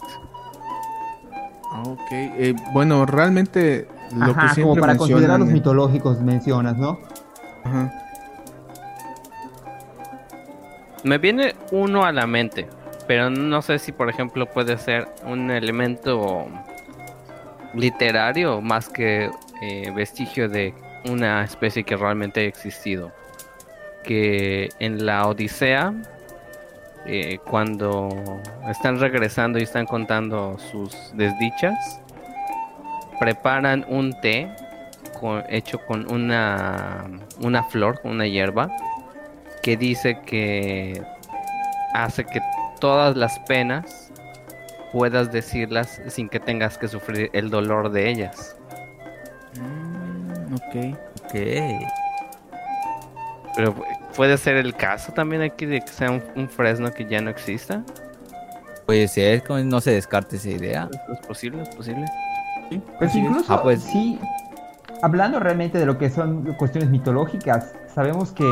Ok, eh, bueno, realmente lo que
Ajá,
siempre
como para considerar los mitológicos mencionas, ¿no?
Ajá.
Me viene uno a la mente, pero no sé si por ejemplo puede ser un elemento literario más que eh, vestigio de una especie que realmente ha existido. Que en la Odisea, eh, cuando están regresando y están contando sus desdichas, preparan un té con- hecho con una, una flor, con una hierba, que dice que hace que todas las penas puedas decirlas sin que tengas que sufrir el dolor de ellas.
Mm, ok.
Ok.
Pero puede ser el caso también aquí de que sea un, un fresno que ya no exista.
Puede ser, no se descarte esa idea.
¿Es posible? ¿Es posible?
Pues
Así es.
incluso,
Ah, pues.
sí, hablando realmente de lo que son cuestiones mitológicas, sabemos que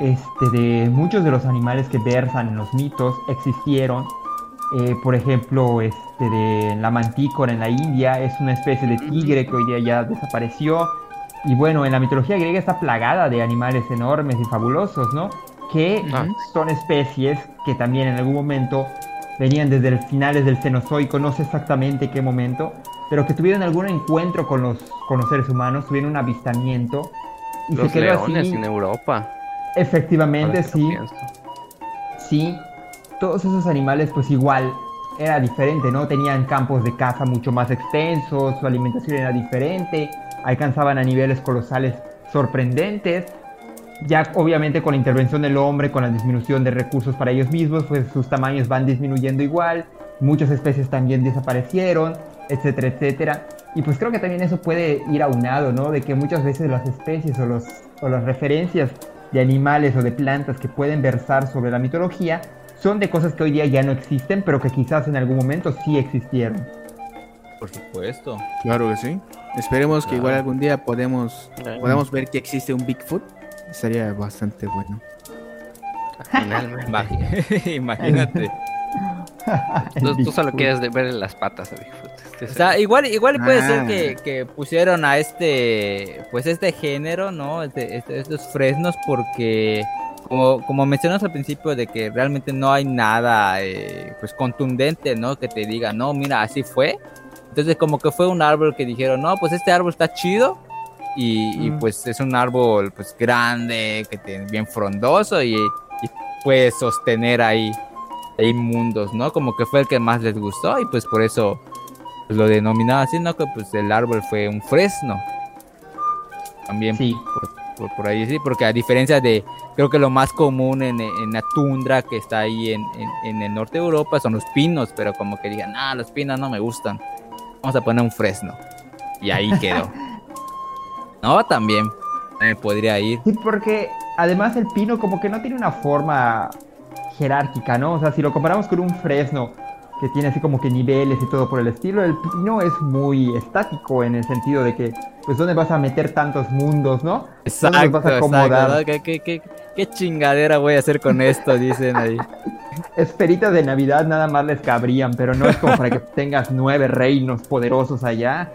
este, de muchos de los animales que versan en los mitos existieron. Eh, por ejemplo, este, de la mantícora en la India es una especie de tigre que hoy día ya desapareció. Y bueno, en la mitología griega está plagada de animales enormes y fabulosos, ¿no? Que
Ah.
son especies que también en algún momento venían desde el finales del Cenozoico, no sé exactamente qué momento, pero que tuvieron algún encuentro con los, con los seres humanos, tuvieron un avistamiento y
Los
se quedó
leones
así.
en Europa.
Efectivamente, sí, sí. Todos esos animales, pues igual era diferente, ¿no? Tenían campos de caza mucho más extensos, su alimentación era diferente, alcanzaban a niveles colosales sorprendentes. Ya obviamente con la intervención del hombre, con la disminución de recursos para ellos mismos, pues sus tamaños van disminuyendo igual, muchas especies también desaparecieron, etcétera, etcétera. Y pues creo que también eso puede ir aunado, ¿no? De que muchas veces las especies o, los, o las referencias de animales o de plantas que pueden versar sobre la mitología son de cosas que hoy día ya no existen, pero que quizás en algún momento sí existieron.
Por supuesto.
Claro que sí. Esperemos que igual algún día podemos, podamos ver que existe un Bigfoot. Sería bastante bueno.
Finalmente. [laughs]
Imagínate.
Tú, tú solo quieres ver las patas a Bigfoot. Este
O sea, igual, igual puede
Ah.
ser que, que pusieron a este, pues este género, ¿no? Este- este- estos fresnos porque, como, como mencionas al principio, de que realmente no hay nada, eh, pues contundente, ¿no? Que te diga, no, mira, así fue. Entonces como que fue un árbol que dijeron, no, pues este árbol está chido y, y,
Mm.
pues es un árbol pues grande, que tiene bien frondoso y, y puede sostener ahí, ahí mundos, ¿no? Como que fue el que más les gustó y pues por eso pues, lo denominaba así, ¿no? Que pues el árbol fue un fresno. También
Sí.
por, por- por ahí sí, porque a diferencia de, creo que lo más común en, en la tundra que está ahí en, en- en el norte de Europa son los pinos, pero como que digan, ah, los pinos no me gustan, vamos a poner un fresno. Y ahí quedó. [laughs] no, también me podría ir.
Sí, porque además el pino como que no tiene una forma jerárquica, ¿no? O sea, si lo comparamos con un fresno que tiene así como que niveles y todo por el estilo, el pino es muy estático en el sentido de que, pues, ¿dónde vas a meter tantos mundos, no? ¿Dónde los
Exacto,
vas a
exacto,
acomodar?
¿no? ¿Qué, qué, qué, qué chingadera voy a hacer con esto? Dicen ahí. [laughs]
Esferitas de Navidad nada más les cabrían, pero no es como para que tengas nueve reinos poderosos allá.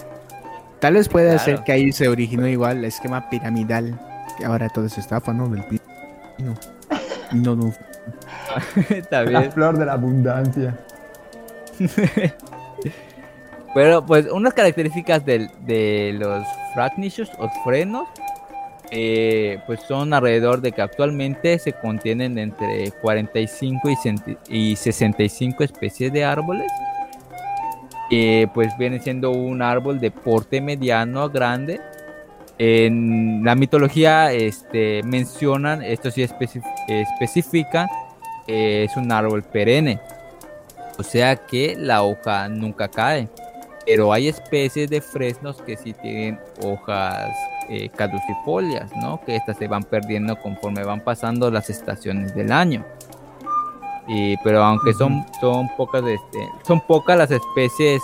Tal vez puede
Claro.
ser que ahí se originó igual el esquema piramidal. Que ahora todo es estafa, ¿no? Del pino. [laughs] No, no. [laughs]
Está
La
bien.
flor de la abundancia. [laughs]
Pero pues unas características del- de los fracnichus o frenos eh, pues son alrededor de que actualmente se contienen entre 45 y, centi- y 65 especies de árboles. Eh, pues viene siendo un árbol de porte mediano a grande. En la mitología este, mencionan, esto sí especi- especifican, que es un árbol perenne. O sea que la hoja nunca cae. Pero hay especies de fresnos que sí tienen hojas eh, caducifolias, ¿no? Que estas se van perdiendo conforme van pasando las estaciones del año. Y, pero aunque son, son pocas, este, son pocas las especies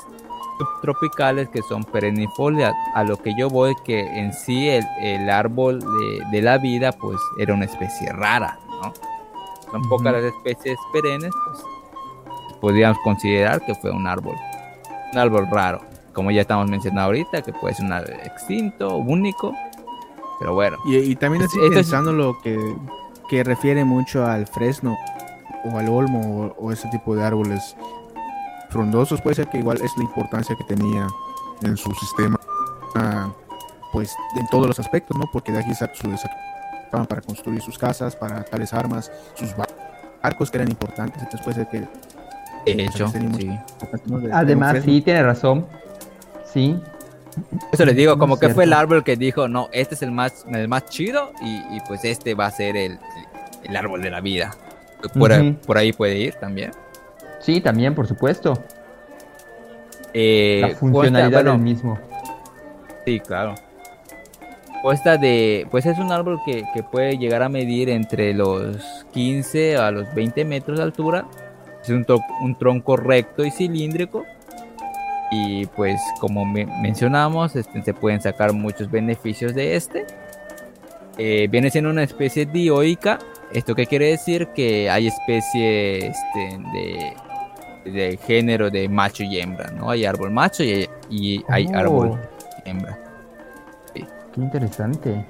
subtropicales que son perennifolias. A lo que yo voy que en sí el, el árbol de, de la vida pues era una especie rara, ¿no? Son pocas las especies perennes, pues podríamos considerar que fue un árbol un árbol raro, como ya estamos mencionando ahorita, que puede ser un árbol extinto, único, pero bueno.
Y, y también
Es-
así
esto es-
pensando lo que, que refiere mucho al fresno o al olmo o, o ese tipo de árboles frondosos, puede ser que igual es la importancia que tenía en su sistema, ah, pues en todos los aspectos, ¿no? Porque de aquí su- para construir sus casas, para tales armas, sus ba- barcos que eran importantes, entonces puede ser que
De hecho, sí.
Además, sí, tiene razón. Sí.
Eso les digo, como que fue el árbol que dijo, no, este es el más, el más chido y, y pues este va a ser el, el árbol de la vida. Por, ahí-
Ujú.
por ahí puede ir también.
Sí, también, por supuesto.
Eh,
La funcionalidad
bueno,
del mismo.
Sí, claro. Consta de, pues es un árbol que, que puede llegar a medir entre los 15 a los 20 metros de altura. Es un, un tronco recto y cilíndrico. Y pues como me- mencionamos, este, se pueden sacar muchos beneficios de este. Eh, viene siendo una especie dioica. ¿Esto qué quiere decir? Que hay especies este, de, de género de macho y hembra, ¿no? Hay árbol macho y hay, y hay
Oh,
árbol hembra.
Qué interesante.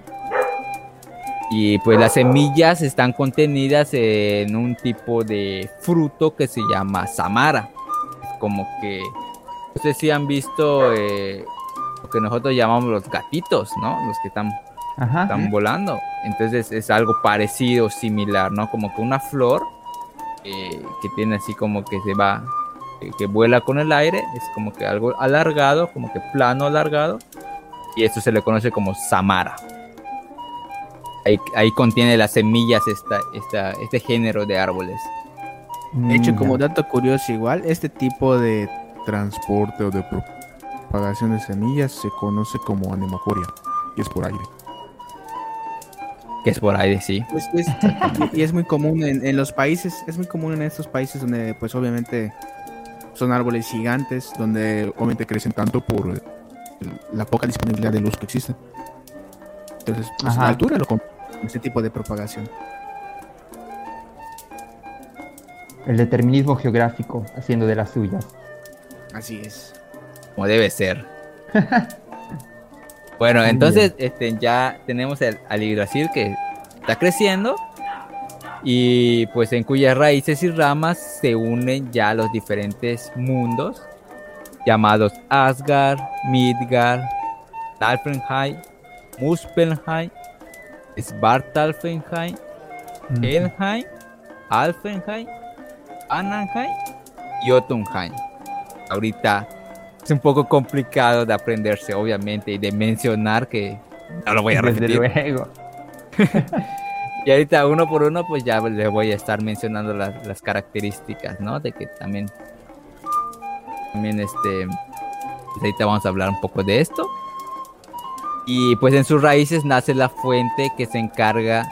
Y pues las semillas están contenidas en un tipo de fruto que se llama samara. Como que, no sé si han visto eh, lo que nosotros llamamos los gatitos, ¿no? Los que están,
Ajá.
están volando. Entonces es algo parecido, similar, ¿no? Como que una flor eh, que tiene así como que se va, que, que vuela con el aire. Es como que algo alargado, como que plano alargado. Y eso se le conoce como samara. Ahí, ahí contiene las semillas esta, esta, este género de árboles.
De hecho, como dato curioso igual, este tipo de
Transporte o de propagación de semillas se conoce como anemocoria y es por aire.
Que es por ahí, sí.
Pues, es- y es muy común en, en los países, es muy común en estos países donde pues obviamente son árboles gigantes, donde obviamente crecen tanto por la poca disponibilidad de luz que existe. Entonces, pues, la altura lo complica ese tipo de propagación.
El determinismo geográfico haciendo de las suyas.
Así es.
como debe ser. [laughs] bueno,
Muy
entonces este, ya tenemos el, al Yggdrasil que está creciendo y pues en cuyas raíces y ramas se unen ya los diferentes mundos llamados Asgard, Midgard, Nalfenheim, Muspelheim, Svartalfenheim, Helheim, Alfenheim, Ananheim y Jotunheim. Ahorita es un poco complicado de aprenderse, obviamente, y de mencionar que no lo voy a
Desde
repetir.
luego. [laughs]
Y ahorita uno por uno, pues ya le voy a estar mencionando las, las características, ¿no? De que también, también este, pues ahorita vamos a hablar un poco de esto. Y pues en sus raíces nace la fuente que se encarga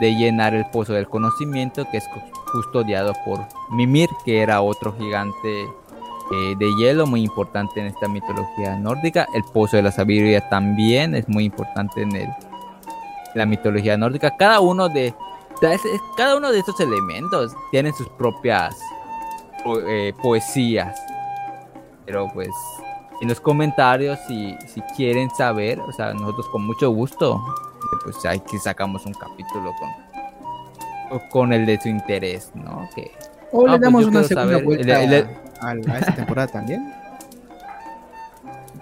de llenar el pozo del conocimiento, que es cu- custodiado por Mimir, que era otro gigante eh, de hielo muy importante en esta mitología nórdica. El pozo de la sabiduría también es muy importante en el, la mitología nórdica. Cada uno de cada uno de estos elementos tiene sus propias eh, poesías. Pero pues en los comentarios si, si quieren saber, o sea, nosotros con mucho gusto, pues hay que sacamos un capítulo con con el de su interés, ¿no? Que
O le
pues
damos una segunda
saber,
vuelta
el- el-
a, a- a esta temporada también.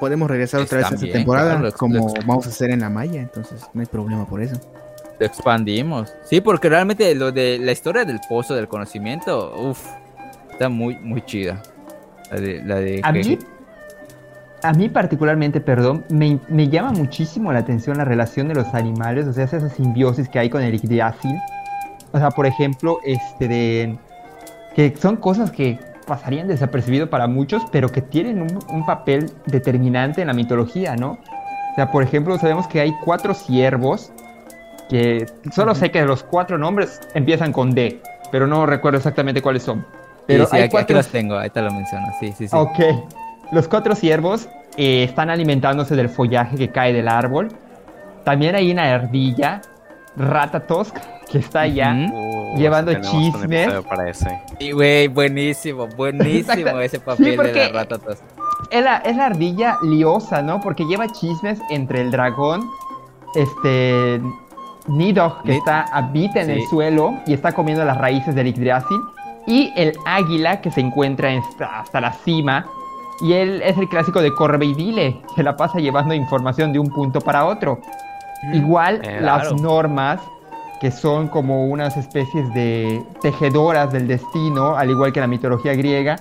Podemos regresar
Pues
otra vez a esta temporada,
claro, lo-
como
lo-
vamos a hacer en la malla, entonces no hay problema por eso.
lo expandimos. Sí, porque realmente lo de la historia del pozo del conocimiento, uff, está muy, muy chida. La de, la de
A
que-
mí, a mí particularmente, perdón, me, me llama muchísimo la atención la relación de los animales, o sea, esa simbiosis que hay con el Yggdrasil. O sea, por ejemplo, este de que son cosas que pasarían desapercibido para muchos, pero que tienen un, un papel determinante en la mitología, ¿no? O sea, por ejemplo, sabemos que hay cuatro ciervos que solo sé que los cuatro nombres empiezan con D, pero no recuerdo exactamente cuáles son. Pero
sí, sí,
hay
aquí, aquí
cuatro
los tengo, ahí te lo menciono. Sí, sí, sí.
Ok. Los cuatro ciervos eh, están alimentándose del follaje que cae del árbol. También hay una ardilla, Ratatosk, que está allá.
Uh,
Llevando chismes.
episodio para ese.
Y güey, buenísimo, buenísimo ese papel
Sí,
de la ratatas.
Es la, es la ardilla liosa, ¿no? Porque lleva chismes entre el dragón, este. Nidog, que
Nid-
está, habita en el
sí.
suelo y está comiendo las raíces del Yggdrasil. Y el águila, que se encuentra en- hasta la cima. Y él es el clásico de corre y dile, que la pasa llevando información de un punto para otro. Igual
Eh,
las
claro.
normas, que son como unas especies de tejedoras del destino, al igual que la mitología griega,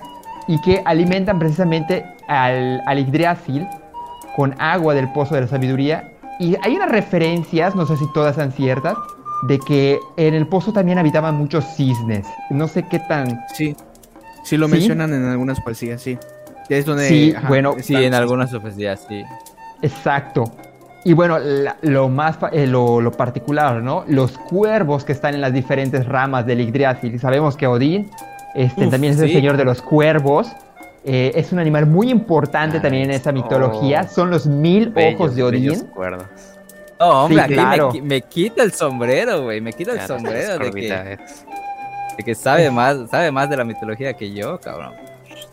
y que alimentan precisamente al, al Yggdrasil con agua del pozo de la sabiduría. Y hay unas referencias, no sé si todas sean ciertas, de que en el pozo también habitaban muchos cisnes. No sé qué tan...
Sí, sí lo
¿Sí?
mencionan en algunas poesías, sí. Es donde.
Sí, bueno,
Sí, en algunas oficinas, sí.
Exacto. Y bueno, la- lo más eh, lo, lo particular, ¿no? Los cuervos que están en las diferentes ramas del Yggdrasil. Y sabemos que Odín este,
Uf,
también es el señor de los cuervos. Eh, es un animal muy importante
Ah,
también en esa
oh.
mitología. Son los mil ojos de Odín.
No, hombre,
Sí,
aquí
claro.
me, qui- me quita el sombrero, güey. Me quita el sombrero de que, de que sabe más, sabe más de la mitología que yo, cabrón.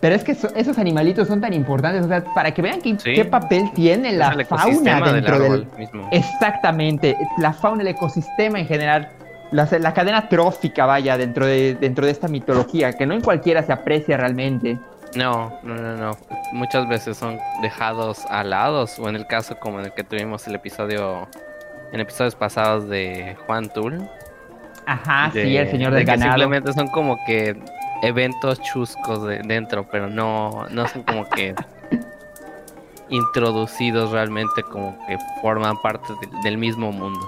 Pero es que so- esos animalitos son tan importantes, o sea, para que vean qué,
Sí.
qué papel tiene
Es
la
el
fauna
ecosistema del
dentro
árbol
del...
mismo.
Exactamente, la fauna, el ecosistema en general, la, la cadena trófica, vaya, dentro de, dentro de esta mitología, que no en cualquiera se aprecia realmente.
No, no, no, no. Muchas veces son dejados alados, o en el caso como en el que tuvimos el episodio, en episodios pasados de Juan Tul.
Ajá,
de-
sí, el señor
de
del
que
ganado.
Simplemente son como que eventos chuscos de dentro, pero no, no son como que [laughs] introducidos realmente como que forman parte de- del mismo mundo.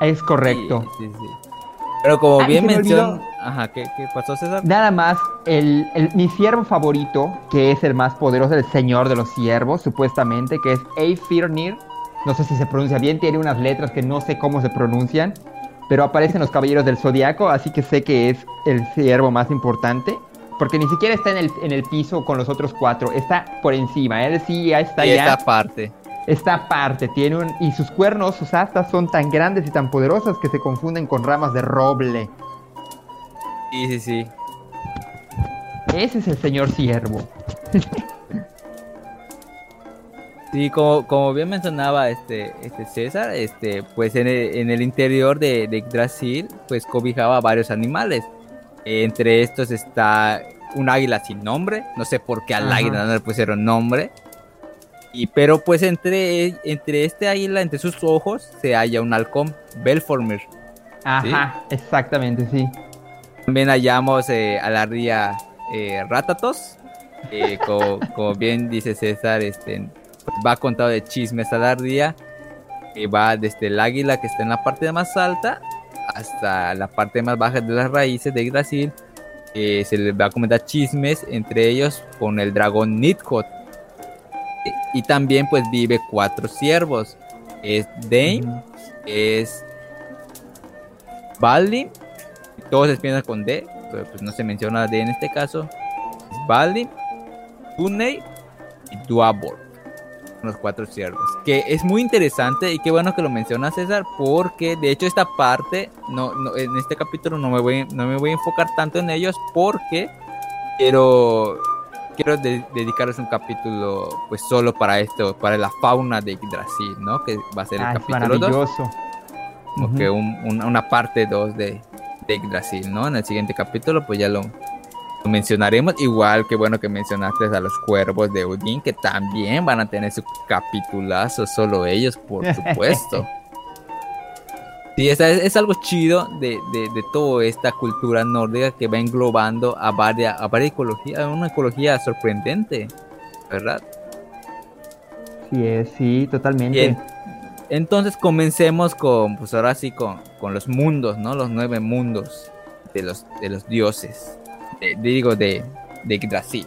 Es correcto.
Sí, sí, sí. Pero como
Ah,
bien
me
mencionó... Ajá, ¿qué, ¿qué pasó, César?
Nada más, el, el- mi siervo favorito, que es el más poderoso, el señor de los siervos, supuestamente, que es Eifirnir, no sé si se pronuncia bien, tiene unas letras que no sé cómo se pronuncian, pero aparecen los caballeros del zodiaco, así que sé que es el ciervo más importante. Porque ni siquiera está en el, en el piso con los otros cuatro, está por encima. Él sí ya está
y
ya.
esta parte.
Esta aparte, tiene un. Y sus cuernos, sus astas son tan grandes y tan poderosas que se confunden con ramas de roble.
Sí, sí, sí.
Ese es el señor ciervo. [laughs]
Sí, como, como bien mencionaba este, este César, este, pues en el, en el interior de, de Yggdrasil, pues cobijaba varios animales. Entre estos está un águila sin nombre, no sé por qué al
Ajá.
águila no le pusieron nombre. Y pero pues entre, entre este águila, entre sus ojos, se halla un halcón, Belformir.
Ajá, exactamente, sí.
También hallamos eh, a la ría eh, Ratatos. eh, como, como bien dice César, este, pues, va contado de chismes a la ría. Que va desde el águila que está en la parte más alta hasta la parte más baja de las raíces de Brasil. Eh, se les va a comentar chismes, entre ellos con el dragón Nidhogg. Eh, Y también pues vive cuatro siervos. Es Dane, es Balin, todos se empiezan con D, pero pues no se menciona D en este caso. Es Balin, Tunei y Duabor. Los cuatro siervos. Que es muy interesante y qué bueno que lo menciona César, porque de hecho esta parte, no, no- en este capítulo no me, voy, no me voy a enfocar tanto en ellos, porque quiero, quiero de- dedicarles un capítulo pues solo para esto, para la fauna de Yggdrasil, ¿no? Que va a ser el capítulo 2
maravilloso.
como que un- un- una parte 2 de, de Yggdrasil, ¿no? En el siguiente capítulo, pues ya lo mencionaremos. Igual que bueno que mencionaste a los cuervos de Odín, que también van a tener su capitulazo, solo ellos, por [laughs] supuesto. Sí, es, es algo chido de, de, de toda esta cultura nórdica que va englobando a varias, a varias ecologías, una ecología sorprendente, ¿verdad?
Sí, es, sí, totalmente.
Bien. Entonces comencemos con, pues ahora sí, con, con los mundos, ¿no? Los nueve mundos de los, de los dioses. De- digo, de, de Yggdrasil.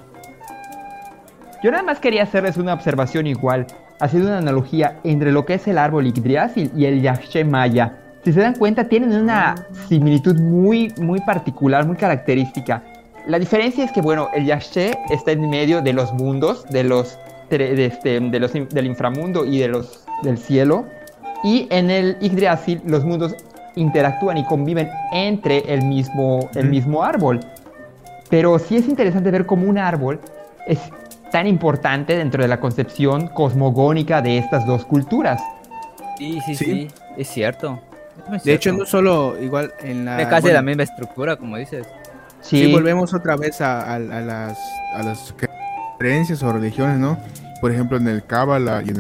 Yo nada más quería hacerles una observación igual, haciendo una analogía entre lo que es el árbol Yggdrasil y el Yakshe Maya. Si se dan cuenta, tienen una similitud muy, muy particular, muy característica. La diferencia es que, bueno, el Yakshe está en medio de los mundos, de los, de este, de los del inframundo y de los del cielo. Y en el Yggdrasil los mundos interactúan y conviven entre el mismo, el mismo árbol. Pero sí es interesante ver cómo un árbol es tan importante dentro de la concepción cosmogónica de estas dos culturas.
Sí, sí,
Sí.
sí, es cierto. Es
De hecho, no solo igual en la.
Tiene casi
bueno,
la misma estructura, como dices.
Sí,
Sí, volvemos otra vez a, a- a las, a las cre- creencias o religiones, ¿no? Por ejemplo, en el Cábala y en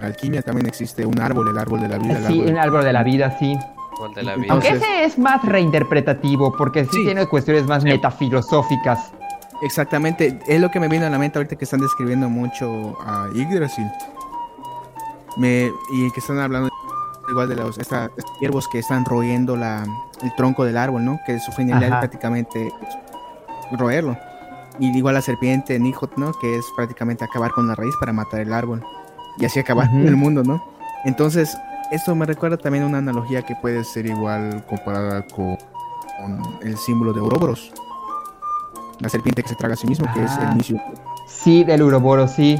la alquimia también existe un árbol, el árbol de la vida. el
sí,
árbol-
el árbol de la vida, sí.
Gol de la vida.
Aunque ese es más reinterpretativo, porque sí,
Sí.
tiene cuestiones más metafilosóficas.
Exactamente, es lo que me vino a la mente ahorita que están describiendo mucho a Yggdrasil. Me, y que están hablando igual de los esta- estos ciervos que están royendo la, el tronco del árbol, ¿no? Que su finalidad
Ajá.
es prácticamente roerlo. Y igual la serpiente Nihot, ¿no? Que es prácticamente acabar con la raíz para matar el árbol. Y así acabar con el mundo, ¿no? Entonces, esto me recuerda también a una analogía que puede ser igual comparada con, con el símbolo de Ouroboros. La serpiente que se traga a sí mismo, que es
Ah.
el inicio.
Sí, del Uroboro, sí.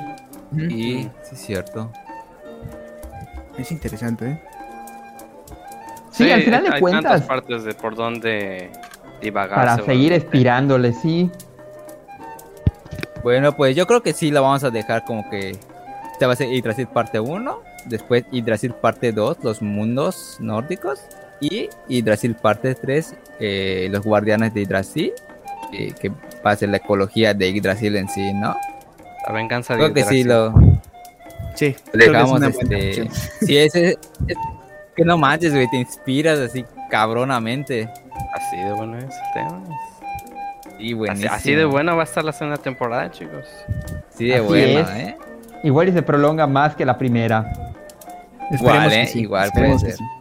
Sí, sí, es cierto.
Es interesante, ¿eh?
Sí, al final de
hay
cuentas,
tantas partes de por donde divagar.
para seguir estirándole, sí.
Bueno, pues yo creo que sí la vamos a dejar como que esta va a ser Yggdrasil parte 1, después Yggdrasil parte 2, los mundos nórdicos, y Yggdrasil parte 3, eh, los guardianes de Yggdrasil, eh, que va a ser la ecología de Yggdrasil en sí, ¿no?
La venganza de
Creo que sí lo
Sí, que es
dejamos,
buena
este... [laughs] Sí, ese... es- que no manches, güey, te inspiras así cabronamente.
Así de bueno es el tema.
Sí,
Así,
buenísimo.
así de bueno va a estar la segunda temporada, chicos.
Sí, de
Así
buena,
es.
¿eh?
Igual y se prolonga más que la primera.
Igual,
Esperemos que
¿eh?
sí,
Igual
esperemos
puede
que
ser.
sí.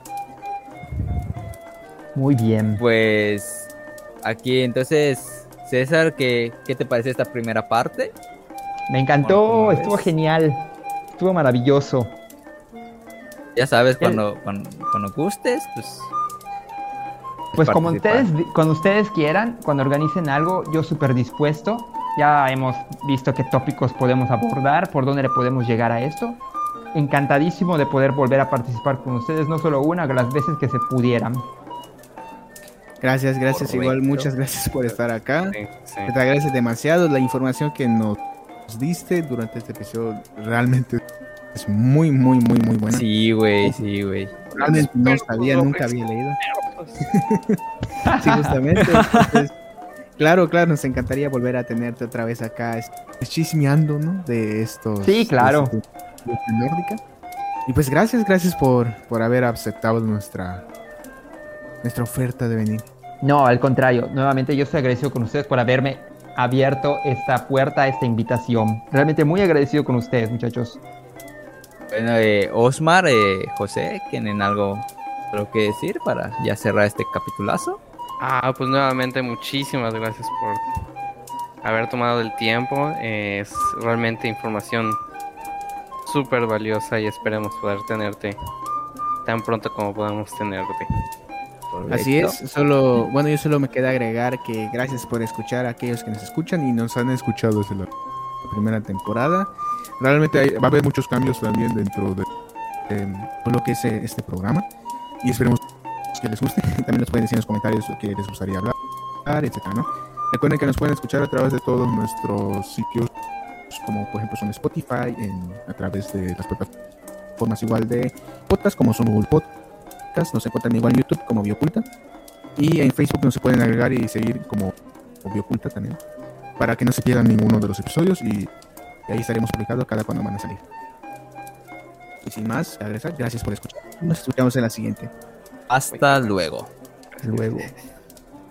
Muy bien.
Pues aquí entonces, César, ¿qué, qué te parece esta primera parte?
Me encantó,
Bueno, ¿cómo
estuvo
ves?
genial. Estuvo maravilloso.
Ya sabes, cuando, cuando, cuando gustes, pues.
Pues como ustedes, cuando ustedes quieran, cuando organicen algo, yo súper dispuesto. Ya hemos visto qué tópicos podemos abordar, por dónde le podemos llegar a esto. Encantadísimo de poder volver a participar con ustedes, no solo una, las veces que se pudieran.
Gracias, gracias.
Correcto.
Igual, muchas gracias por estar acá.
Sí, sí.
Te agradece demasiado la información que nos diste durante este episodio. Realmente es muy, muy, muy, muy buena.
Sí, güey, sí, güey.
Realmente no sabía, nunca había leído. [laughs] Sí, justamente. entonces, claro, claro, nos encantaría volver a tenerte otra vez acá chismeando, ¿no? De estos.
Sí, claro.
esta nórdica. Y pues gracias, gracias por, por haber aceptado nuestra, nuestra oferta de venir.
No, al contrario, nuevamente yo estoy agradecido con ustedes por haberme abierto esta puerta, esta invitación. Realmente muy agradecido con ustedes, muchachos.
Bueno, eh, Osmar, eh, José, ¿tienen algo, algo que decir para ya cerrar este capitulazo?
Ah, pues nuevamente muchísimas gracias por haber tomado el tiempo. Es realmente información súper valiosa y esperemos poder tenerte tan pronto como podamos tenerte.
Así es, solo, bueno, yo solo me queda agregar que gracias por escuchar a aquellos que nos escuchan y nos han escuchado desde la primera temporada. Realmente hay- va a haber muchos cambios también dentro de em, lo que es eh, este programa y esperemos que les guste. [laughs] También nos pueden decir en los comentarios lo que les gustaría hablar, etcétera, ¿no? Recuerden que nos pueden escuchar a través de todos nuestros sitios, como por ejemplo son Spotify, en, a través de las plataformas igual de podcast, como son Google Podcast, nos encuentran igual en YouTube como Bioculta. Y en Facebook nos pueden agregar y seguir como Bioculta también. Para que no se pierdan ninguno de los episodios y, y ahí estaremos publicados cada cuando van a salir. Y sin más, gracias por escuchar. Nos escuchamos en la siguiente.
Hasta luego.
Hasta luego.